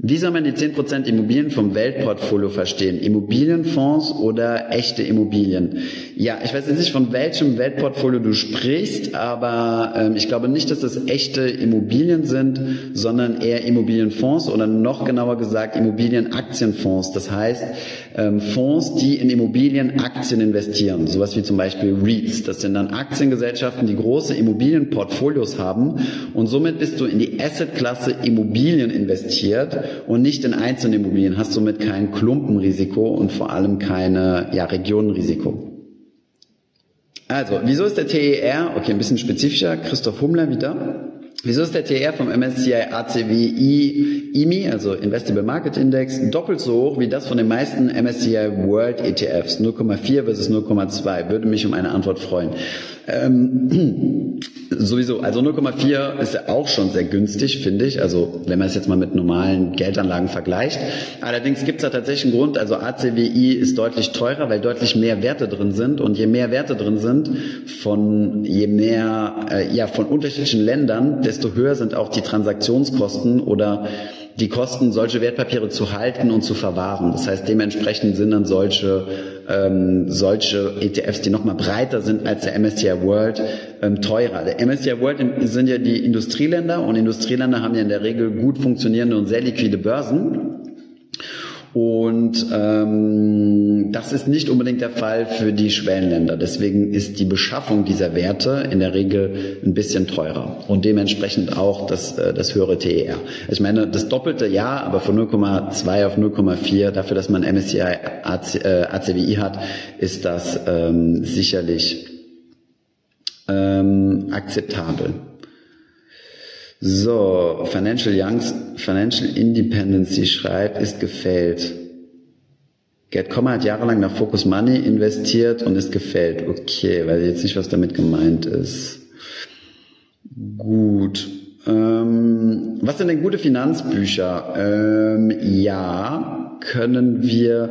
A: Wie soll man die 10% Immobilien vom Weltportfolio verstehen? Immobilienfonds oder echte Immobilien? Ja, ich weiß jetzt nicht, von welchem Weltportfolio du sprichst, aber ähm, ich glaube nicht, dass das echte Immobilien sind, sondern eher Immobilienfonds oder noch genauer gesagt Immobilienaktienfonds. Das heißt, ähm, Fonds, die in Immobilienaktien investieren, sowas wie zum Beispiel REITs. Das sind dann Aktiengesellschaften, die große Immobilienportfolios haben und somit bist du in die Assetklasse Immobilien investiert und nicht in einzelnen Immobilien, hast somit kein Klumpenrisiko und vor allem keine ja, Regionenrisiko. Also, wieso ist der TER, okay, ein bisschen spezifischer, Christoph Hummler wieder, Wieso ist der TR vom MSCI ACWI IMI, also Investable Market Index, doppelt so hoch wie das von den meisten MSCI World ETFs? 0,4 versus 0,2. Würde mich um eine Antwort freuen. Ähm, <clears throat> sowieso, also 0,4 ist ja auch schon sehr günstig, finde ich. Also wenn man es jetzt mal mit normalen Geldanlagen vergleicht. Allerdings gibt es da tatsächlich einen Grund. Also ACWI ist deutlich teurer, weil deutlich mehr Werte drin sind. Und je mehr Werte drin sind, von je mehr, äh, ja, von unterschiedlichen Ländern, desto höher sind auch die Transaktionskosten oder die Kosten, solche Wertpapiere zu halten und zu verwahren. Das heißt, dementsprechend sind dann solche, ähm, solche ETFs, die nochmal breiter sind als der MSCI World, ähm, teurer. Der MSCI World sind ja die Industrieländer und Industrieländer haben ja in der Regel gut funktionierende und sehr liquide Börsen. Und ähm, das ist nicht unbedingt der Fall für die Schwellenländer. Deswegen ist die Beschaffung dieser Werte in der Regel ein bisschen teurer und dementsprechend auch das, äh, das höhere TER. Also ich meine, das doppelte ja, aber von 0,2 auf 0,4 dafür, dass man MSCI AC, äh, ACWI hat, ist das ähm, sicherlich ähm, akzeptabel. So, Financial Youngs, Financial Independency schreibt, ist gefällt. Gerd Kommer hat jahrelang nach Focus Money investiert und ist gefällt. Okay, weiß ich jetzt nicht, was damit gemeint ist. Gut. Ähm, was sind denn gute Finanzbücher? Ähm, ja, können wir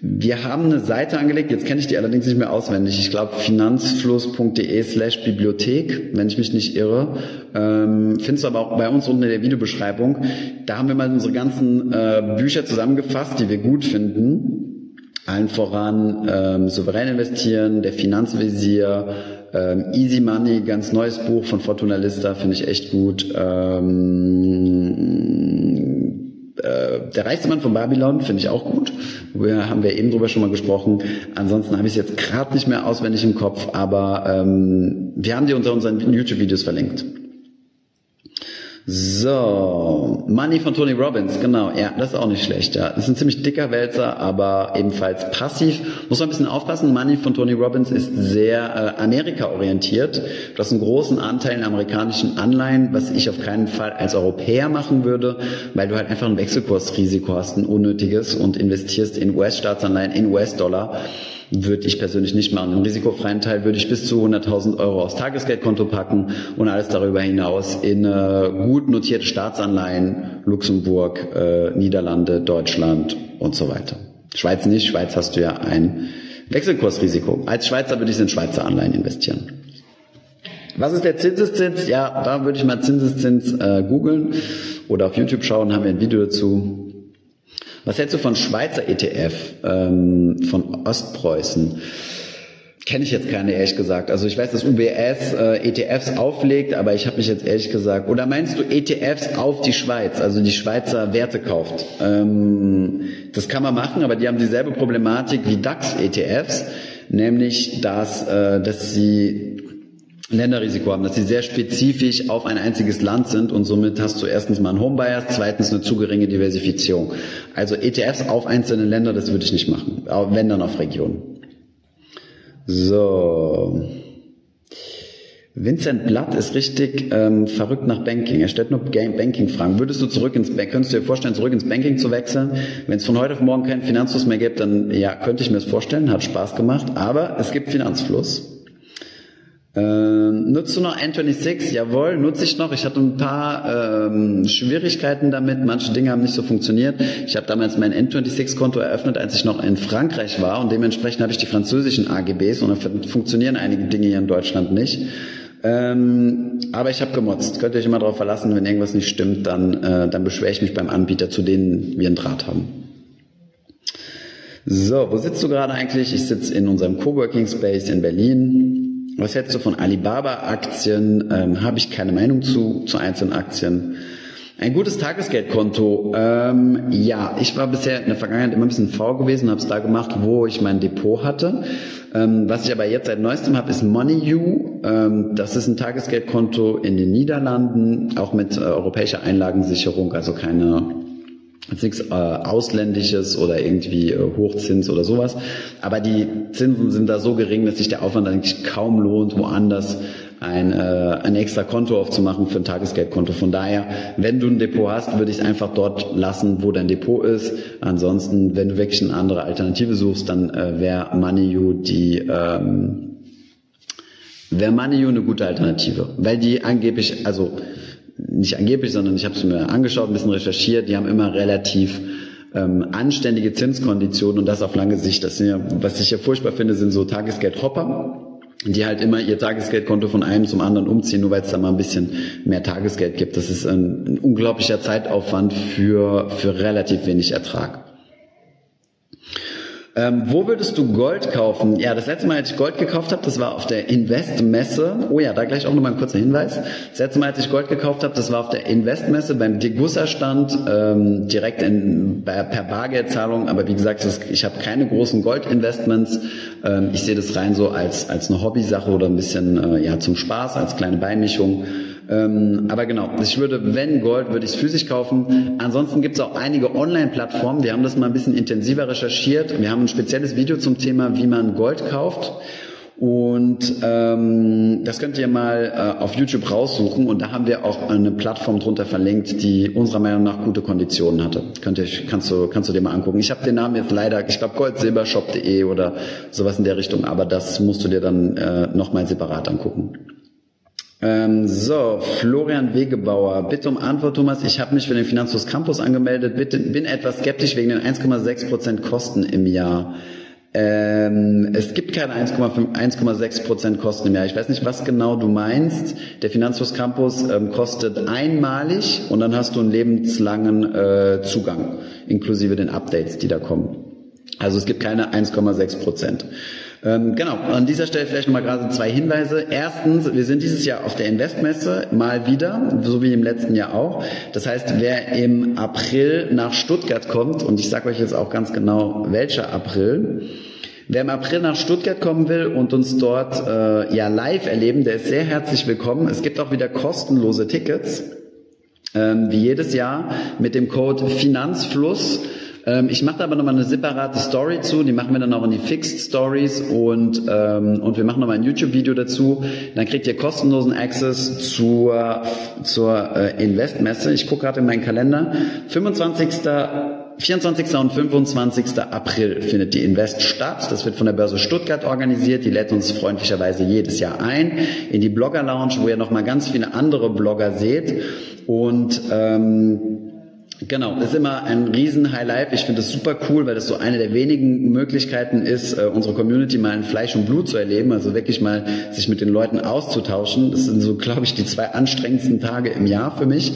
A: wir haben eine Seite angelegt, jetzt kenne ich die allerdings nicht mehr auswendig. Ich glaube finanzfluss.de slash Bibliothek, wenn ich mich nicht irre. Ähm, findest du aber auch bei uns unten in der Videobeschreibung. Da haben wir mal unsere ganzen äh, Bücher zusammengefasst, die wir gut finden. Allen voran ähm, Souverän investieren, der Finanzvisier, ähm, Easy Money, ganz neues Buch von Fortuna Lista, finde ich echt gut. Ähm, äh, der reichste Mann von Babylon finde ich auch gut. Wir haben wir eben drüber schon mal gesprochen. Ansonsten habe ich es jetzt gerade nicht mehr auswendig im Kopf, aber ähm, wir haben die unter unseren YouTube-Videos verlinkt. So, Money von Tony Robbins, genau, ja, das ist auch nicht schlecht, ja. Das ist ein ziemlich dicker Wälzer, aber ebenfalls passiv. Muss man ein bisschen aufpassen, Money von Tony Robbins ist sehr äh, Amerika-orientiert. Du hast einen großen Anteil in amerikanischen Anleihen, was ich auf keinen Fall als Europäer machen würde, weil du halt einfach ein Wechselkursrisiko hast, ein unnötiges und investierst in US-Staatsanleihen, in US-Dollar würde ich persönlich nicht machen. Im risikofreien Teil würde ich bis zu 100.000 Euro aufs Tagesgeldkonto packen und alles darüber hinaus in äh, gut notierte Staatsanleihen, Luxemburg, äh, Niederlande, Deutschland und so weiter. Schweiz nicht, Schweiz hast du ja ein Wechselkursrisiko. Als Schweizer würde ich in Schweizer Anleihen investieren. Was ist der Zinseszins? Ja, da würde ich mal Zinseszins äh, googeln oder auf YouTube schauen, haben wir ein Video dazu. Was hältst du von Schweizer ETF, ähm, von Ostpreußen? Kenne ich jetzt keine, ehrlich gesagt. Also ich weiß, dass UBS äh, ETFs auflegt, aber ich habe mich jetzt ehrlich gesagt. Oder meinst du ETFs auf die Schweiz, also die Schweizer Werte kauft? Ähm, das kann man machen, aber die haben dieselbe Problematik wie DAX-ETFs, nämlich dass, äh, dass sie Länderrisiko haben, dass sie sehr spezifisch auf ein einziges Land sind und somit hast du erstens mal einen Homebias, zweitens eine zu geringe Diversifizierung. Also ETFs auf einzelne Länder, das würde ich nicht machen, wenn dann auf Regionen. So. Vincent Blatt ist richtig ähm, verrückt nach Banking. Er stellt nur Banking-Fragen. Würdest du zurück ins könntest du dir vorstellen, zurück ins Banking zu wechseln? Wenn es von heute auf morgen keinen Finanzfluss mehr gibt, dann ja, könnte ich mir das vorstellen, hat Spaß gemacht. Aber es gibt Finanzfluss. Ähm, nutzt du noch N26? Jawohl, nutze ich noch. Ich hatte ein paar ähm, Schwierigkeiten damit. Manche Dinge haben nicht so funktioniert. Ich habe damals mein N26-Konto eröffnet, als ich noch in Frankreich war und dementsprechend habe ich die französischen AGBs und dann funktionieren einige Dinge hier in Deutschland nicht. Ähm, aber ich habe gemotzt. Könnt ihr euch immer darauf verlassen, wenn irgendwas nicht stimmt, dann, äh, dann beschwere ich mich beim Anbieter, zu denen wir einen Draht haben. So, wo sitzt du gerade eigentlich? Ich sitze in unserem Coworking Space in Berlin. Was hältst du von Alibaba-Aktien? Ähm, Habe ich keine Meinung zu, zu einzelnen Aktien. Ein gutes Tagesgeldkonto. Ähm, ja, ich war bisher in der Vergangenheit immer ein bisschen faul gewesen, habe es da gemacht, wo ich mein Depot hatte. Ähm, was ich aber jetzt seit neuestem habe, ist MoneyU. Ähm, das ist ein Tagesgeldkonto in den Niederlanden, auch mit äh, europäischer Einlagensicherung, also keine Jetzt nichts äh, Ausländisches oder irgendwie äh, Hochzins oder sowas. Aber die Zinsen sind da so gering, dass sich der Aufwand eigentlich kaum lohnt, woanders ein, äh, ein extra Konto aufzumachen für ein Tagesgeldkonto. Von daher, wenn du ein Depot hast, würde ich es einfach dort lassen, wo dein Depot ist. Ansonsten, wenn du wirklich eine andere Alternative suchst, dann äh, wäre MoneyU die ähm, wäre MoneyU eine gute Alternative, weil die angeblich, also nicht angeblich, sondern ich habe es mir angeschaut, ein bisschen recherchiert, die haben immer relativ ähm, anständige Zinskonditionen und das auf lange Sicht. Das sind ja, was ich ja furchtbar finde, sind so Tagesgeldhopper die halt immer ihr Tagesgeldkonto von einem zum anderen umziehen, nur weil es da mal ein bisschen mehr Tagesgeld gibt. Das ist ein, ein unglaublicher Zeitaufwand für, für relativ wenig Ertrag. Ähm, wo würdest du Gold kaufen? Ja, das letzte Mal, als ich Gold gekauft habe, das war auf der Investmesse. Oh ja, da gleich auch nochmal ein kurzer Hinweis. Das letzte Mal, als ich Gold gekauft habe, das war auf der Investmesse beim Degussa-Stand, ähm, direkt in, per Bargeldzahlung. Aber wie gesagt, das, ich habe keine großen Goldinvestments. Ähm, ich sehe das rein so als, als eine Hobbysache oder ein bisschen äh, ja, zum Spaß, als kleine Beimischung. Ähm, aber genau, ich würde, wenn Gold, würde ich es physisch kaufen. Ansonsten gibt es auch einige Online-Plattformen. Wir haben das mal ein bisschen intensiver recherchiert. Wir haben ein spezielles Video zum Thema, wie man Gold kauft. Und ähm, das könnt ihr mal äh, auf YouTube raussuchen und da haben wir auch eine Plattform drunter verlinkt, die unserer Meinung nach gute Konditionen hatte. Könnt ihr, kannst, du, kannst du dir mal angucken. Ich habe den Namen jetzt leider, ich glaube goldsilbershop.de oder sowas in der Richtung, aber das musst du dir dann äh, nochmal separat angucken. Ähm, so, Florian Wegebauer, bitte um Antwort, Thomas. Ich habe mich für den Finanzfluss Campus angemeldet, bitte, bin etwas skeptisch wegen den 1,6% Kosten im Jahr. Ähm, es gibt keine 1,6% Kosten im Jahr. Ich weiß nicht, was genau du meinst. Der Finanzfluss Campus ähm, kostet einmalig und dann hast du einen lebenslangen äh, Zugang, inklusive den Updates, die da kommen. Also es gibt keine 1,6 Prozent. Ähm, genau, an dieser Stelle vielleicht nochmal gerade zwei Hinweise. Erstens, wir sind dieses Jahr auf der Investmesse mal wieder, so wie im letzten Jahr auch. Das heißt, wer im April nach Stuttgart kommt, und ich sage euch jetzt auch ganz genau, welcher April, Wer im April nach Stuttgart kommen will und uns dort äh, ja live erleben, der ist sehr herzlich willkommen. Es gibt auch wieder kostenlose Tickets, ähm, wie jedes Jahr mit dem Code Finanzfluss ähm, ich mache da aber nochmal eine separate Story zu, die machen wir dann auch in die Fixed Stories und, ähm, und wir machen nochmal ein YouTube-Video dazu. Dann kriegt ihr kostenlosen Access zur, zur äh, Investmesse. Ich gucke gerade in meinen Kalender. 25. 24. und 25. April findet die Invest statt. Das wird von der Börse Stuttgart organisiert. Die lädt uns freundlicherweise jedes Jahr ein in die Blogger Lounge, wo ihr nochmal ganz viele andere Blogger seht. Und ähm, Genau, das ist immer ein riesen Highlight. Ich finde das super cool, weil das so eine der wenigen Möglichkeiten ist, äh, unsere Community mal in Fleisch und Blut zu erleben, also wirklich mal sich mit den Leuten auszutauschen. Das sind so, <laughs> glaube ich, die zwei anstrengendsten Tage im Jahr für mich.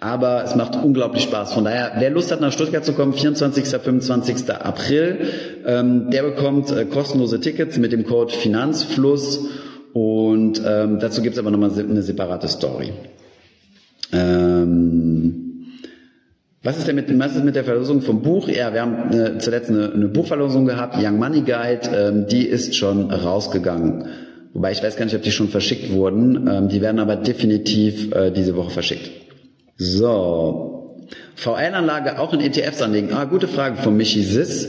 A: Aber es macht unglaublich Spaß. Von daher, wer Lust hat, nach Stuttgart zu kommen, 24. 25. April, ähm, der bekommt äh, kostenlose Tickets mit dem Code Finanzfluss. Und ähm, dazu gibt es aber nochmal eine separate Story. Ähm, was ist denn mit, was ist mit der Verlosung vom Buch? Ja, wir haben eine, zuletzt eine, eine, Buchverlosung gehabt, Young Money Guide, ähm, die ist schon rausgegangen. Wobei ich weiß gar nicht, ob die schon verschickt wurden. Ähm, die werden aber definitiv äh, diese Woche verschickt. So. VL-Anlage auch in ETFs anlegen. Ah, gute Frage von Michi Sis.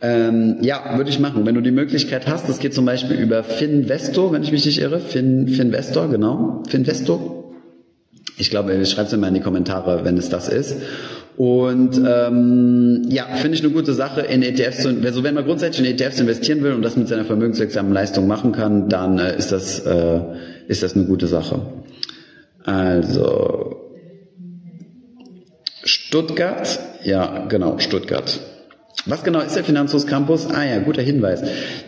A: Ähm, ja, würde ich machen. Wenn du die Möglichkeit hast, das geht zum Beispiel über Finvesto, wenn ich mich nicht irre. Fin, Finvestor, genau. Finvesto. Ich glaube, schreibt es mal in die Kommentare, wenn es das ist. Und ähm, ja, finde ich eine gute Sache, in ETFs zu, also wenn man grundsätzlich in ETFs investieren will und das mit seiner vermögenswirksamen Leistung machen kann, dann äh, ist das äh, ist das eine gute Sache. Also Stuttgart, ja genau Stuttgart. Was genau ist der Finanzhaus Campus? Ah ja, guter Hinweis.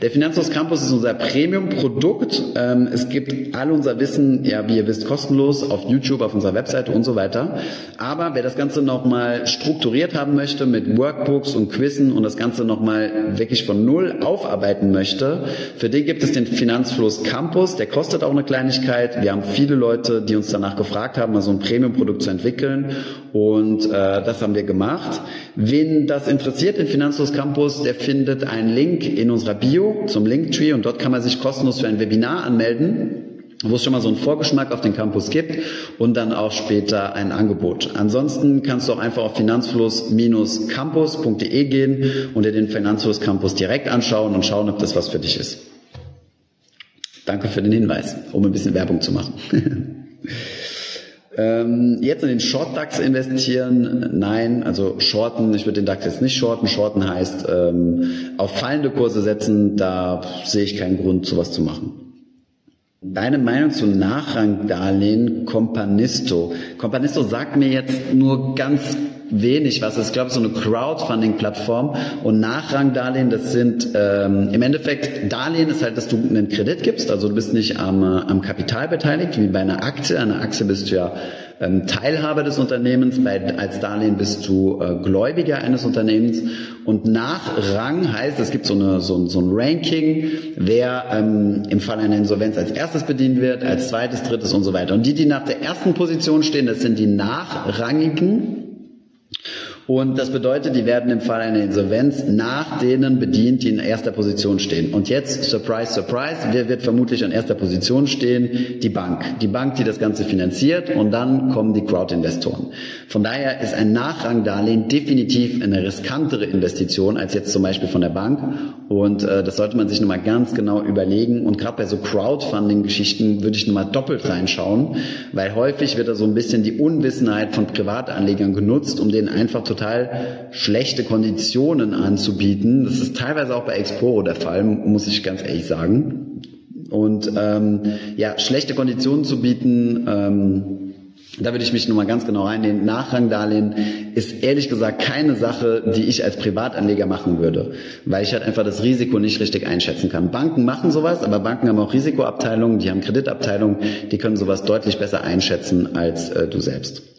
A: Der Finanzhaus Campus ist unser Premium-Produkt. Ähm, es gibt all unser Wissen, ja, wie ihr wisst, kostenlos auf YouTube, auf unserer Webseite und so weiter. Aber wer das Ganze nochmal strukturiert haben möchte mit Workbooks und Quizzen und das Ganze nochmal wirklich von Null aufarbeiten möchte, für den gibt es den Finanzfluss Campus. Der kostet auch eine Kleinigkeit. Wir haben viele Leute, die uns danach gefragt haben, mal so ein Premium-Produkt zu entwickeln. Und äh, das haben wir gemacht. Wen das interessiert, den Finanzlos Campus, der findet einen Link in unserer Bio zum Linktree und dort kann man sich kostenlos für ein Webinar anmelden. wo es schon mal so einen Vorgeschmack auf den Campus gibt und dann auch später ein Angebot. Ansonsten kannst du auch einfach auf finanzfluss-campus.de gehen und dir den Finanzfluss Campus direkt anschauen und schauen, ob das was für dich ist. Danke für den Hinweis, um ein bisschen Werbung zu machen. <laughs> Ähm, jetzt in den Short DAX investieren? Nein, also shorten, ich würde den DAX jetzt nicht shorten. Shorten heißt ähm, auf fallende Kurse setzen, da sehe ich keinen Grund, sowas zu machen. Deine Meinung zu Nachrangdarlehen Companisto? Companisto sagt mir jetzt nur ganz wenig was. Ich glaube, so eine Crowdfunding-Plattform und Nachrangdarlehen, das sind ähm, im Endeffekt, Darlehen ist halt, dass du einen Kredit gibst, also du bist nicht am, äh, am Kapital beteiligt, wie bei einer Aktie. An einer Aktie bist du ja ähm, Teilhaber des Unternehmens, bei, als Darlehen bist du äh, Gläubiger eines Unternehmens und nach Rang heißt, es gibt so, eine, so, so ein Ranking, wer ähm, im Fall einer Insolvenz als erstes bedient wird, als zweites, drittes und so weiter. Und die, die nach der ersten Position stehen, das sind die Nachrangigen und das bedeutet, die werden im Fall einer Insolvenz nach denen bedient, die in erster Position stehen. Und jetzt, surprise, surprise, wer wird vermutlich an erster Position stehen? Die Bank. Die Bank, die das Ganze finanziert und dann kommen die Crowd-Investoren. Von daher ist ein Nachrangdarlehen definitiv eine riskantere Investition als jetzt zum Beispiel von der Bank. Und äh, das sollte man sich nochmal ganz genau überlegen. Und gerade bei so Crowdfunding-Geschichten würde ich nochmal doppelt reinschauen, weil häufig wird da so ein bisschen die Unwissenheit von Privatanlegern genutzt, um denen einfach total schlechte Konditionen anzubieten. Das ist teilweise auch bei Exporo der Fall, muss ich ganz ehrlich sagen. Und ähm, ja, schlechte Konditionen zu bieten, ähm, da würde ich mich nochmal ganz genau reinnehmen. Nachrangdarlehen ist ehrlich gesagt keine Sache, die ich als Privatanleger machen würde, weil ich halt einfach das Risiko nicht richtig einschätzen kann. Banken machen sowas, aber Banken haben auch Risikoabteilungen, die haben Kreditabteilungen, die können sowas deutlich besser einschätzen als äh, du selbst.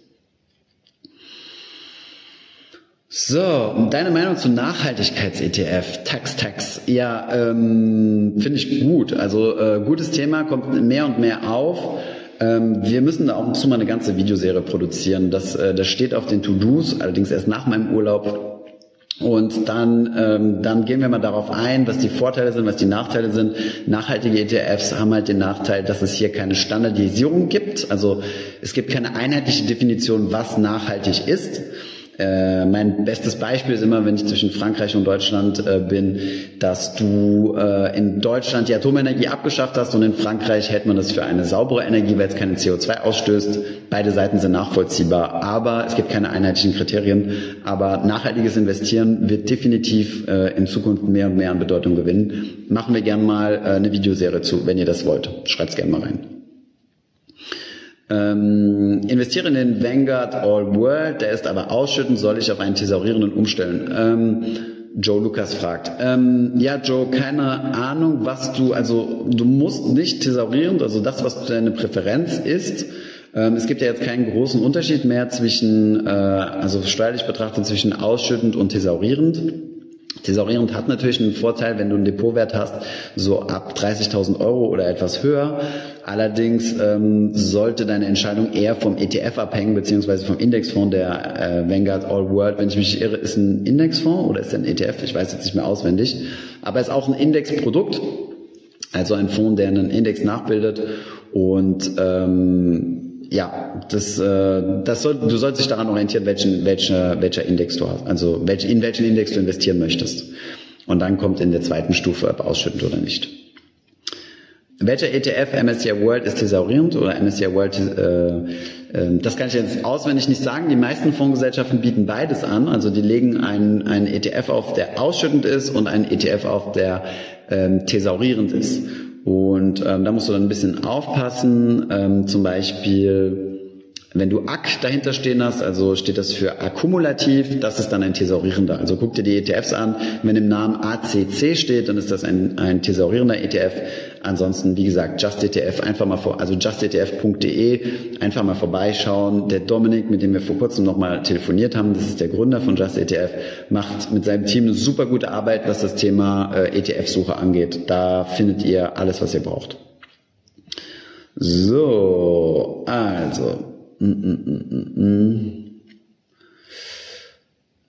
A: So, deine Meinung zu Nachhaltigkeits-ETF, Tax-Tax. Ja, ähm, finde ich gut. Also äh, gutes Thema, kommt mehr und mehr auf. Ähm, wir müssen da auch zu mal eine ganze Videoserie produzieren. Das, äh, das steht auf den To-Dos, allerdings erst nach meinem Urlaub. Und dann, ähm, dann gehen wir mal darauf ein, was die Vorteile sind, was die Nachteile sind. Nachhaltige ETFs haben halt den Nachteil, dass es hier keine Standardisierung gibt. Also es gibt keine einheitliche Definition, was nachhaltig ist. Äh, mein bestes Beispiel ist immer, wenn ich zwischen Frankreich und Deutschland äh, bin, dass du äh, in Deutschland die Atomenergie abgeschafft hast und in Frankreich hält man das für eine saubere Energie, weil es keine CO2 ausstößt. Beide Seiten sind nachvollziehbar, aber es gibt keine einheitlichen Kriterien. Aber nachhaltiges Investieren wird definitiv äh, in Zukunft mehr und mehr an Bedeutung gewinnen. Machen wir gern mal äh, eine Videoserie zu, wenn ihr das wollt. Schreibt's gerne mal rein. Ähm, investiere in den Vanguard All World, der ist aber ausschütten, soll ich auf einen thesaurierenden umstellen? Ähm, Joe Lucas fragt. Ähm, ja, Joe, keine Ahnung, was du, also du musst nicht thesaurierend, also das, was deine Präferenz ist. Ähm, es gibt ja jetzt keinen großen Unterschied mehr zwischen, äh, also steuerlich betrachtet, zwischen ausschüttend und thesaurierend. Thesaurierend hat natürlich einen Vorteil, wenn du einen Depotwert hast, so ab 30.000 Euro oder etwas höher. Allerdings ähm, sollte deine Entscheidung eher vom ETF abhängen, beziehungsweise vom Indexfonds der äh, Vanguard All World. Wenn ich mich irre, ist ein Indexfonds oder ist ein ETF? Ich weiß jetzt nicht mehr auswendig. Aber ist auch ein Indexprodukt, also ein Fonds, der einen Index nachbildet. Und ähm, ja, das, äh, das soll, du sollst dich daran orientieren, welchen, welcher, welcher Index du hast, also welch, in welchen Index du investieren möchtest. Und dann kommt in der zweiten Stufe, ob ausschüttend oder nicht. Welcher ETF MSCI World ist thesaurierend oder MSCI World, äh, äh, das kann ich jetzt auswendig nicht sagen. Die meisten Fondsgesellschaften bieten beides an. Also die legen einen, einen ETF auf, der ausschüttend ist und einen ETF auf, der ähm, thesaurierend ist. Und ähm, da musst du dann ein bisschen aufpassen. Ähm, zum Beispiel wenn du ACK dahinter stehen hast, also steht das für akkumulativ, das ist dann ein thesaurierender. Also guck dir die ETFs an. Wenn im Namen ACC steht, dann ist das ein, ein thesaurierender ETF. Ansonsten, wie gesagt, Just ETF einfach mal vor, also justetf.de einfach mal vorbeischauen. Der Dominik, mit dem wir vor kurzem nochmal telefoniert haben, das ist der Gründer von Just ETF, macht mit seinem Team eine super gute Arbeit, was das Thema äh, ETF-Suche angeht. Da findet ihr alles, was ihr braucht. So, also Mm, mm, mm,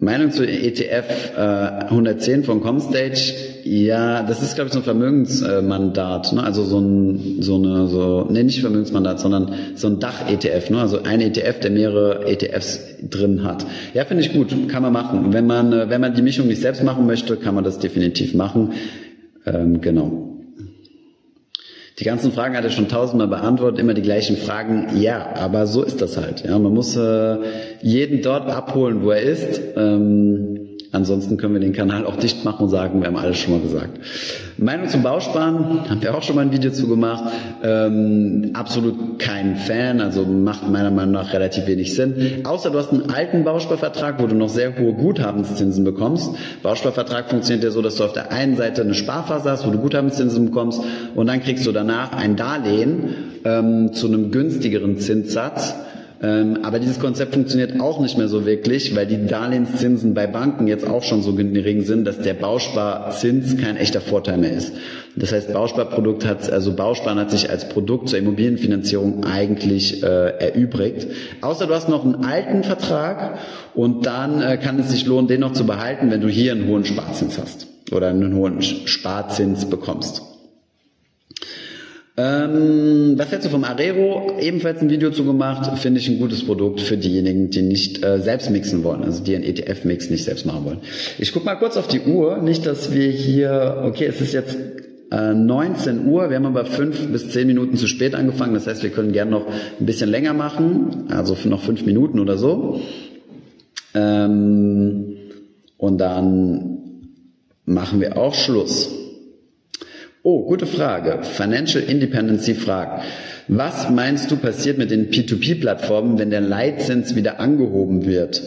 A: Meinung zu ETF äh, 110 von Comstage, ja, das ist glaube ich so ein Vermögensmandat, ne? also so ein so eine so ne nicht Vermögensmandat, sondern so ein Dach-ETF, ne? also ein ETF, der mehrere ETFs drin hat. Ja, finde ich gut, kann man machen. Wenn man äh, wenn man die Mischung nicht selbst machen möchte, kann man das definitiv machen. Ähm, genau. Die ganzen Fragen hat er schon tausendmal beantwortet, immer die gleichen Fragen. Ja, aber so ist das halt. Ja, man muss äh, jeden dort abholen, wo er ist. Ähm, Ansonsten können wir den Kanal auch dicht machen und sagen, wir haben alles schon mal gesagt. Meinung zum Bausparen, haben wir auch schon mal ein Video zu gemacht. Ähm, absolut kein Fan, also macht meiner Meinung nach relativ wenig Sinn. Außer du hast einen alten Bausparvertrag, wo du noch sehr hohe Guthabenszinsen bekommst. Bausparvertrag funktioniert ja so, dass du auf der einen Seite eine Sparphase hast, wo du Guthabenszinsen bekommst und dann kriegst du danach ein Darlehen ähm, zu einem günstigeren Zinssatz aber dieses Konzept funktioniert auch nicht mehr so wirklich, weil die Darlehenszinsen bei Banken jetzt auch schon so gering sind, dass der Bausparzins kein echter Vorteil mehr ist. Das heißt, Bausparprodukt hat, also Bausparen hat sich als Produkt zur Immobilienfinanzierung eigentlich äh, erübrigt. Außer du hast noch einen alten Vertrag und dann äh, kann es sich lohnen, den noch zu behalten, wenn du hier einen hohen Sparzins hast oder einen hohen Sparzins bekommst. Ähm, was hältst du vom Arero? Ebenfalls ein Video zu gemacht. Finde ich ein gutes Produkt für diejenigen, die nicht äh, selbst mixen wollen, also die einen ETF-Mix nicht selbst machen wollen. Ich guck mal kurz auf die Uhr. Nicht, dass wir hier, okay, es ist jetzt äh, 19 Uhr. Wir haben aber fünf bis zehn Minuten zu spät angefangen. Das heißt, wir können gerne noch ein bisschen länger machen, also noch fünf Minuten oder so. Ähm, und dann machen wir auch Schluss. Oh, gute Frage. Financial Independency fragt, was meinst du passiert mit den P2P-Plattformen, wenn der Leitzins wieder angehoben wird?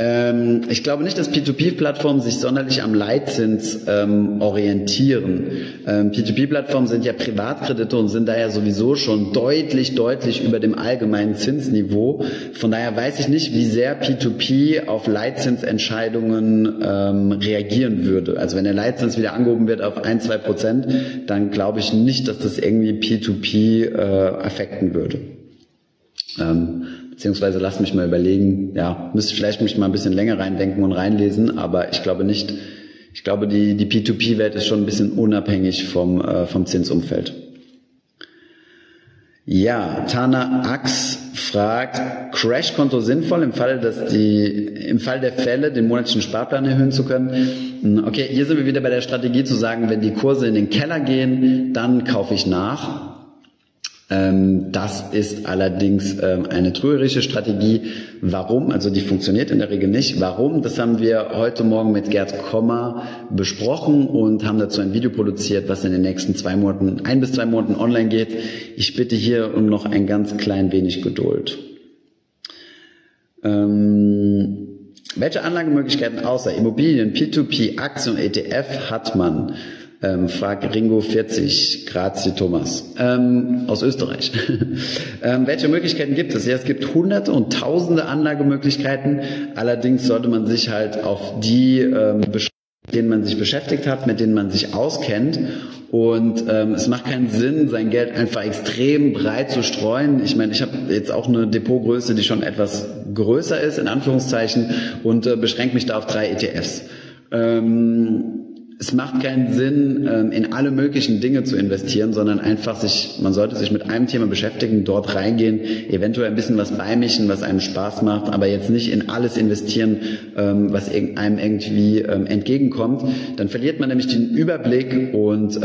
A: Ähm, ich glaube nicht, dass P2P-Plattformen sich sonderlich am Leitzins ähm, orientieren. Ähm, P2P-Plattformen sind ja Privatkredite und sind daher sowieso schon deutlich, deutlich über dem allgemeinen Zinsniveau. Von daher weiß ich nicht, wie sehr P2P auf Leitzinsentscheidungen ähm, reagieren würde. Also wenn der Leitzins wieder angehoben wird auf ein, zwei Prozent, dann glaube ich nicht, dass das irgendwie P2P äh, affekten würde. Ähm, beziehungsweise lass mich mal überlegen, ja, müsste vielleicht mich mal ein bisschen länger reindenken und reinlesen, aber ich glaube nicht, ich glaube, die, die P2P-Welt ist schon ein bisschen unabhängig vom, äh, vom Zinsumfeld. Ja, Tana Ax fragt, Crash-Konto sinnvoll im Fall, dass die, im Fall der Fälle den monatlichen Sparplan erhöhen zu können? Hm, okay, hier sind wir wieder bei der Strategie zu sagen, wenn die Kurse in den Keller gehen, dann kaufe ich nach. Ähm, das ist allerdings ähm, eine trügerische Strategie. Warum? Also die funktioniert in der Regel nicht. Warum? Das haben wir heute Morgen mit Gerd Kommer besprochen und haben dazu ein Video produziert, was in den nächsten zwei Monaten, ein bis zwei Monaten online geht. Ich bitte hier um noch ein ganz klein wenig Geduld. Ähm, welche Anlagemöglichkeiten außer Immobilien, P2P, Aktien und ETF hat man? Ähm, fragt Ringo 40, Grazie Thomas, ähm, aus Österreich. <laughs> ähm, welche Möglichkeiten gibt es? Ja, es gibt hunderte und tausende Anlagemöglichkeiten. Allerdings sollte man sich halt auf die ähm, mit denen man sich beschäftigt hat, mit denen man sich auskennt. Und ähm, es macht keinen Sinn, sein Geld einfach extrem breit zu streuen. Ich meine, ich habe jetzt auch eine Depotgröße, die schon etwas größer ist, in Anführungszeichen, und äh, beschränke mich da auf drei ETFs. Ähm, es macht keinen Sinn, ähm, in alle möglichen Dinge zu investieren, sondern einfach sich, man sollte sich mit einem Thema beschäftigen, dort reingehen, eventuell ein bisschen was beimischen, was einem Spaß macht, aber jetzt nicht in alles investieren, ähm, was einem irgendwie ähm, entgegenkommt. Dann verliert man nämlich den Überblick und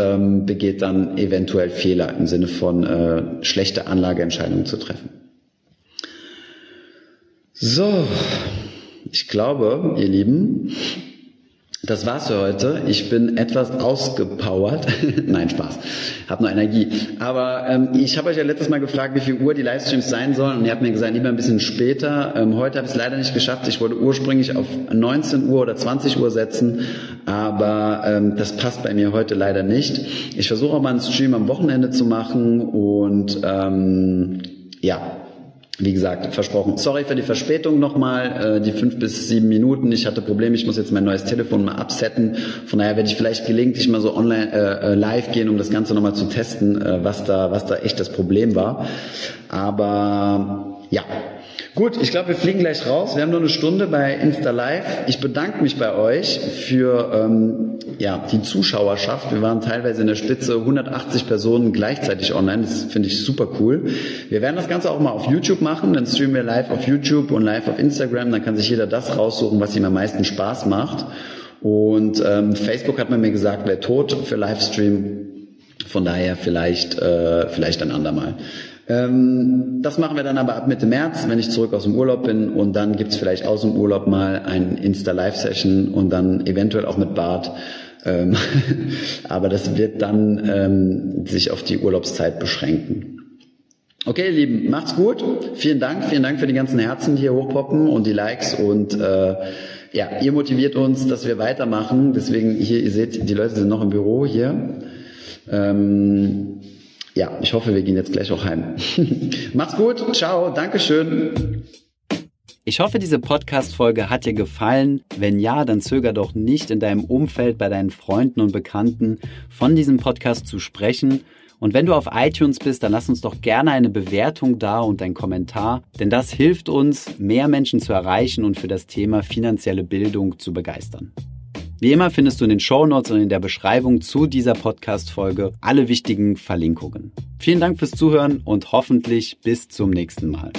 A: begeht dann eventuell Fehler im Sinne von äh, schlechte Anlageentscheidungen zu treffen. So, ich glaube, ihr Lieben, das war's für heute. Ich bin etwas ausgepowert. <laughs> Nein, Spaß. Hab nur Energie. Aber ähm, ich habe euch ja letztes Mal gefragt, wie viel Uhr die Livestreams sein sollen und ihr habt mir gesagt, lieber ein bisschen später. Ähm, heute habe ich es leider nicht geschafft. Ich wollte ursprünglich auf 19 Uhr oder 20 Uhr setzen, aber ähm, das passt bei mir heute leider nicht. Ich versuche auch mal einen Stream am Wochenende zu machen und ähm, ja, wie gesagt, versprochen. Sorry für die Verspätung nochmal, äh, die fünf bis sieben Minuten. Ich hatte Probleme, ich muss jetzt mein neues Telefon mal absetten. Von daher werde ich vielleicht gelegentlich mal so online äh, äh, live gehen, um das Ganze nochmal zu testen, äh, was da, was da echt das Problem war. Aber Ja, gut, ich glaube, wir fliegen gleich raus. Wir haben nur eine Stunde bei Insta Live. Ich bedanke mich bei euch für ähm, ja, die Zuschauerschaft. Wir waren teilweise in der Spitze 180 Personen gleichzeitig online. Das finde ich super cool. Wir werden das Ganze auch mal auf YouTube machen. Dann streamen wir live auf YouTube und live auf Instagram. Dann kann sich jeder das raussuchen, was ihm am meisten Spaß macht. Und ähm, Facebook hat man mir gesagt, wäre tot für Livestream. Von daher vielleicht, äh, vielleicht ein andermal. Ähm, das machen wir dann aber ab Mitte März, wenn ich zurück aus dem Urlaub bin. Und dann gibt's vielleicht aus dem Urlaub mal ein Insta-Live-Session und dann eventuell auch mit Bart. Ähm, <laughs> aber das wird dann ähm, sich auf die Urlaubszeit beschränken. Okay, ihr Lieben, macht's gut. Vielen Dank, vielen Dank für die ganzen Herzen, die hier hochpoppen und die Likes und äh, ja, ihr motiviert uns, dass wir weitermachen. Deswegen hier, ihr seht, die Leute sind noch im Büro hier. Ähm, ja, ich hoffe, wir gehen jetzt gleich auch heim. <laughs> Macht's gut, ciao, Dankeschön.
B: Ich hoffe, diese Podcast-Folge hat dir gefallen. Wenn ja, dann zöger doch nicht in deinem Umfeld, bei deinen Freunden und Bekannten von diesem Podcast zu sprechen. Und wenn du auf iTunes bist, dann lass uns doch gerne eine Bewertung da und ein Kommentar, denn das hilft uns, mehr Menschen zu erreichen und für das Thema finanzielle Bildung zu begeistern. Wie immer findest du in den Show Notes und in der Beschreibung zu dieser Podcast-Folge alle wichtigen Verlinkungen. Vielen Dank fürs Zuhören und hoffentlich bis zum nächsten Mal.